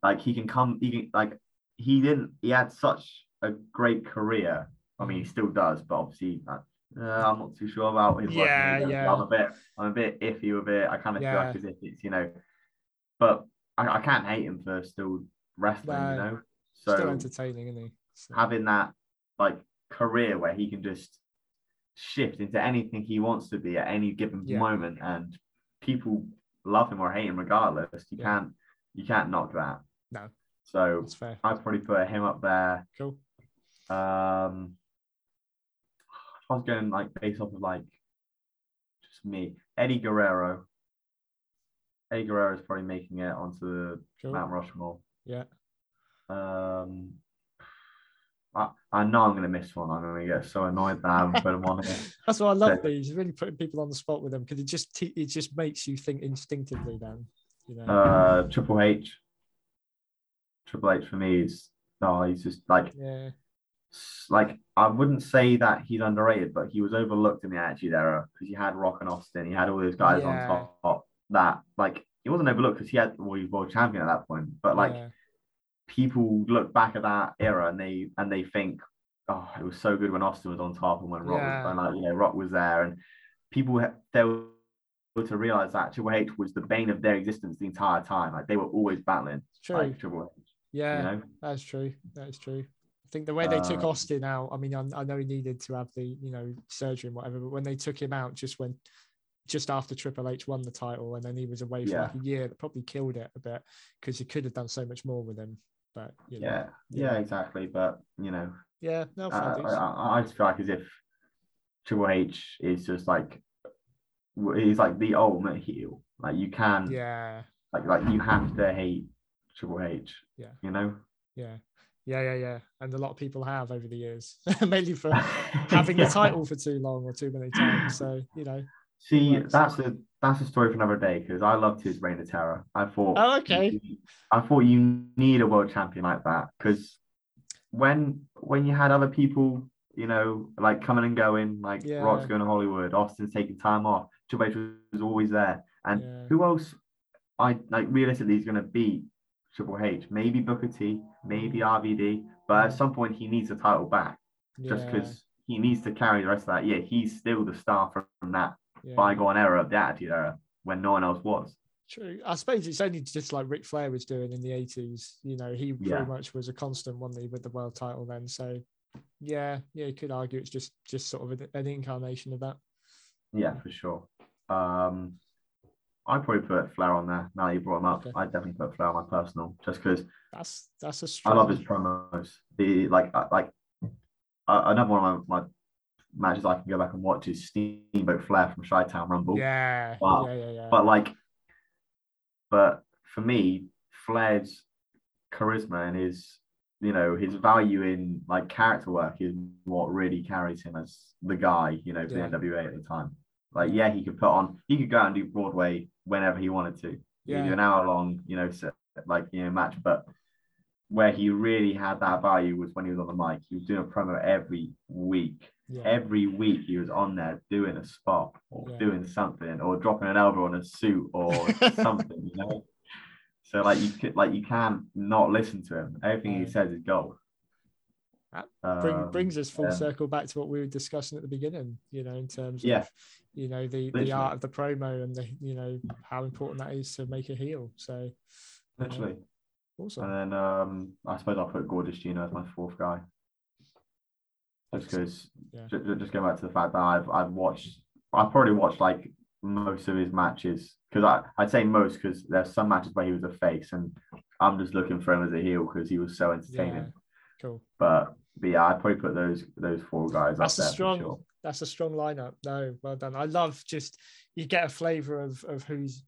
like he can come. He can like he didn't. He had such a great career. I mean, he still does, but obviously. Uh, uh, I'm not too sure about his Yeah, yeah. I'm a bit, I'm a bit iffy with it. I kind of feel like as if it's, you know, but I, I can't hate him for still wrestling, No. you know. Still So entertaining, isn't he? So- having that like career where he can just shift into anything he wants to be at any given Yeah. moment, and people love him or hate him regardless. You Yeah. can't, you can't knock that. No. So That's fair. I'd probably put him up there. Cool. Um, I was going like based off of like just me, Eddie Guerrero. Eddie Guerrero is probably making it onto Cool. Mount Rushmore. Yeah. Um, I, I know I'm going to miss one. I'm going to get so annoyed that I haven't put him on here. That's why I love So- these. Really putting people on the spot with them because it just te- it just makes you think instinctively. Then you know. Uh, Triple H. Triple H for me is oh, he's just like yeah. like I wouldn't say that he's underrated, but he was overlooked in the Attitude Era because he had Rock and Austin, He had all those guys Yeah. on top. That like he wasn't overlooked because he had well, he was world champion at that point, but like yeah. people look back at that era and they and they think, oh, it was so good when Austin was on top and when Rock Yeah. was and like you know Rock was there and people they were to realize that Triple H was the bane of their existence the entire time. Like they were always battling True. like Triple H. yeah. You know, That's true. That is true. I think the way they took Uh, Austin out, I mean, I, I know he needed to have the, you know, surgery and whatever, but when they took him out just when, just after Triple H won the title and then he was away for Yeah. like a year, that probably killed it a bit because you could have done so much more with him. But, you know, yeah, yeah, exactly. But you know, yeah, no, I. Uh, I, I just feel like as if Triple H is just like he's like the ultimate heel. Like you can, yeah, like like you have to hate Triple H. Yeah. you know. yeah, yeah, yeah, yeah. And a lot of people have over the years, mainly for having the title for too long or too many times. So, you know, See, that's a that's a story for another day because I loved his reign of terror. I thought, Oh, okay. I thought you need a world champion like that because when when you had other people, you know, like coming and going, like Yeah. Rock's going to Hollywood, Austin's taking time off, Triple H was always there, and Yeah. who else? I like realistically is going to beat Triple H. Maybe Booker T, maybe mm. RVD, but at mm. some point he needs the title back just because he needs to carry the rest of that. Yeah, he's still the star from that yeah. bygone era of the Attitude Era when no one else was. True. I suppose it's only just like Ric Flair was doing in the 80s. You know, he Yeah. pretty much was a constant, wasn't he, with the world title then. So, yeah, yeah, you could argue it's just just sort of an, incarnation of that. Yeah, for sure. Um, I'd probably put Flair on there now that you brought him up. Okay. I'd definitely put Flair on my personal just because That's that's a I strong. I love his promos. The like like uh, another one of my, my matches I can go back and watch is Steamboat Flair from Chi Town Rumble. Yeah, Wow. yeah, yeah, yeah. But like, but for me, Flair's charisma and his, you know, his value in like character work is what really carries him as the guy, you know, for Yeah. the NWA at the time. Like, yeah, he could put on, he could go out and do Broadway whenever he wanted to. Yeah. Do an hour long, you know, set, like you know, match. But where he really had that value was when he was on the mic. He was doing a promo every week yeah. every week he was on there doing a spot or Yeah. doing something or dropping an elbow on a suit or something, you know. So like you could like you can't not listen to him. Everything No. he says is gold. That Bring, Um, brings us full yeah. circle back to what we were discussing at the beginning, you know, in terms Yeah. of, you know, the, the art of the promo and the, you know, how important that is to make a heel. So, literally. awesome. And then um I suppose I'll put Gorgeous Gino as my fourth guy. Just because Yeah. just, just going back to the fact that I've I've watched I've probably watched like most of his matches because I I'd say most because there's some matches where he was a face and I'm just looking for him as a heel because he was so entertaining. Yeah. Cool. But but yeah, I'd probably put those those four guys That's up there strong. for sure. That's a strong lineup. No, well done. I love just you get a flavour of of who's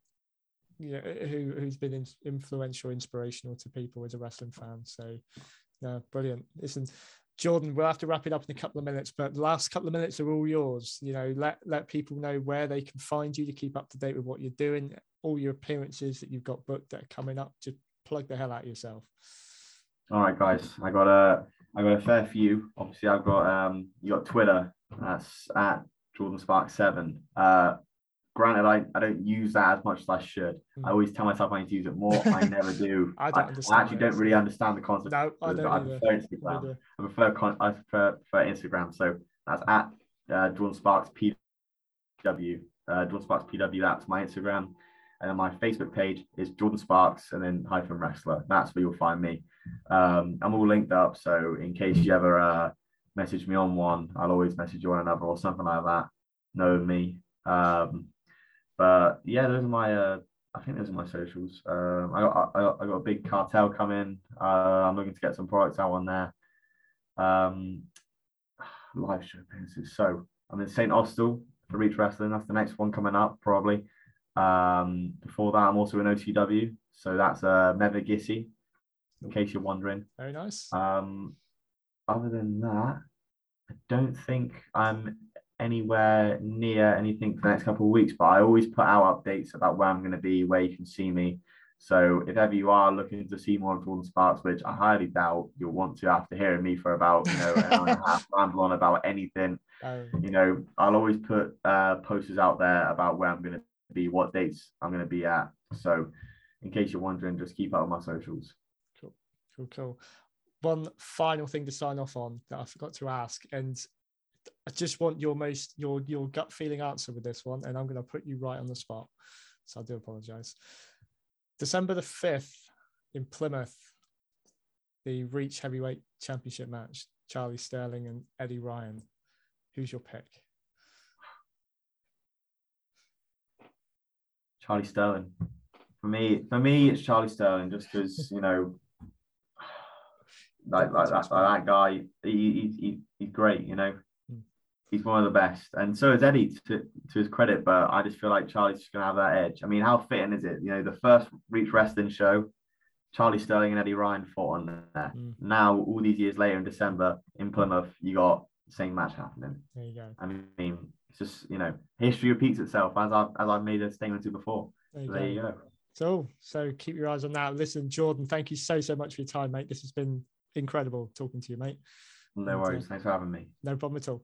you know, who who's been in, influential, inspirational to people as a wrestling fan. So, yeah, brilliant. Listen, Jordan, we'll have to wrap it up in a couple of minutes, but the last couple of minutes are all yours. You know, let let people know where they can find you to keep up to date with what you're doing, all your appearances that you've got booked that are coming up. Just plug the hell out of yourself. All right, guys. I got a I got a fair few. Obviously, I've got um you got Twitter. That's at Jordan Spark Seven. Uh, granted, I, I don't use that as much as I should. Mm. I always tell myself I need to use it more. I never do. I, I, I actually don't really understand the concept. No, I don't. I prefer Instagram. I prefer, con- I prefer, prefer Instagram. So that's at uh, Jordan Sparks PW. Uh, Jordan Sparks PW. That's my Instagram. And then my Facebook page is Jordan Sparks and then hyphen wrestler. That's where you'll find me. Um, I'm all linked up. So in case you ever uh, message me on one, I'll always message you on another or something like that. Know me. Um, but yeah, those are my. Uh, I think those are my socials. Um, I got I, I got a big cartel coming. Uh, I'm looking to get some products out on there. Um, live show appearances. So I'm in St. Austell for Reach Wrestling. That's the next one coming up probably. Um, before that, I'm also in OTW. So that's uh, Mevagissey, in case you're wondering. Very nice. Um, other than that, I don't think I'm anywhere near anything for the next couple of weeks, but I always put out updates about where I'm going to be, where you can see me. So if ever you are looking to see more of Jordan Sparks, which I highly doubt you'll want to after hearing me for about you know an hour and a half ramble on about anything, um, you know, I'll always put uh, posters out there about where I'm going to be, what dates I'm going to be at. So in case you're wondering, just keep up on my socials. Cool, cool, cool. One final thing to sign off on that I forgot to ask, and I just want your most your your gut feeling answer with this one, and I'm going to put you right on the spot. So I do apologize. December the fifth in Plymouth, the Reach Heavyweight Championship match. Charlie Sterling and Eddie Ryan. Who's your pick? Charlie Sterling. For me, for me, it's Charlie Sterling, just because you know, like like that, like that guy. He, he, he's great, you know he's one of the best, and so is Eddie to, to his credit. But I just feel like Charlie's just gonna have that edge. I mean, how fitting is it? You know, the first Reach Wrestling show, Charlie Sterling and Eddie Ryan fought on there. Mm. Now, all these years later in December in Plymouth, you got the same match happening. There you go. I mean, it's just you know, history repeats itself as I as I've made a statement to before. There you, so there you go. So, so keep your eyes on that. Listen, Jordan, thank you so so much for your time, mate. This has been incredible talking to you, mate. No worries. Thanks for having me. No problem at all.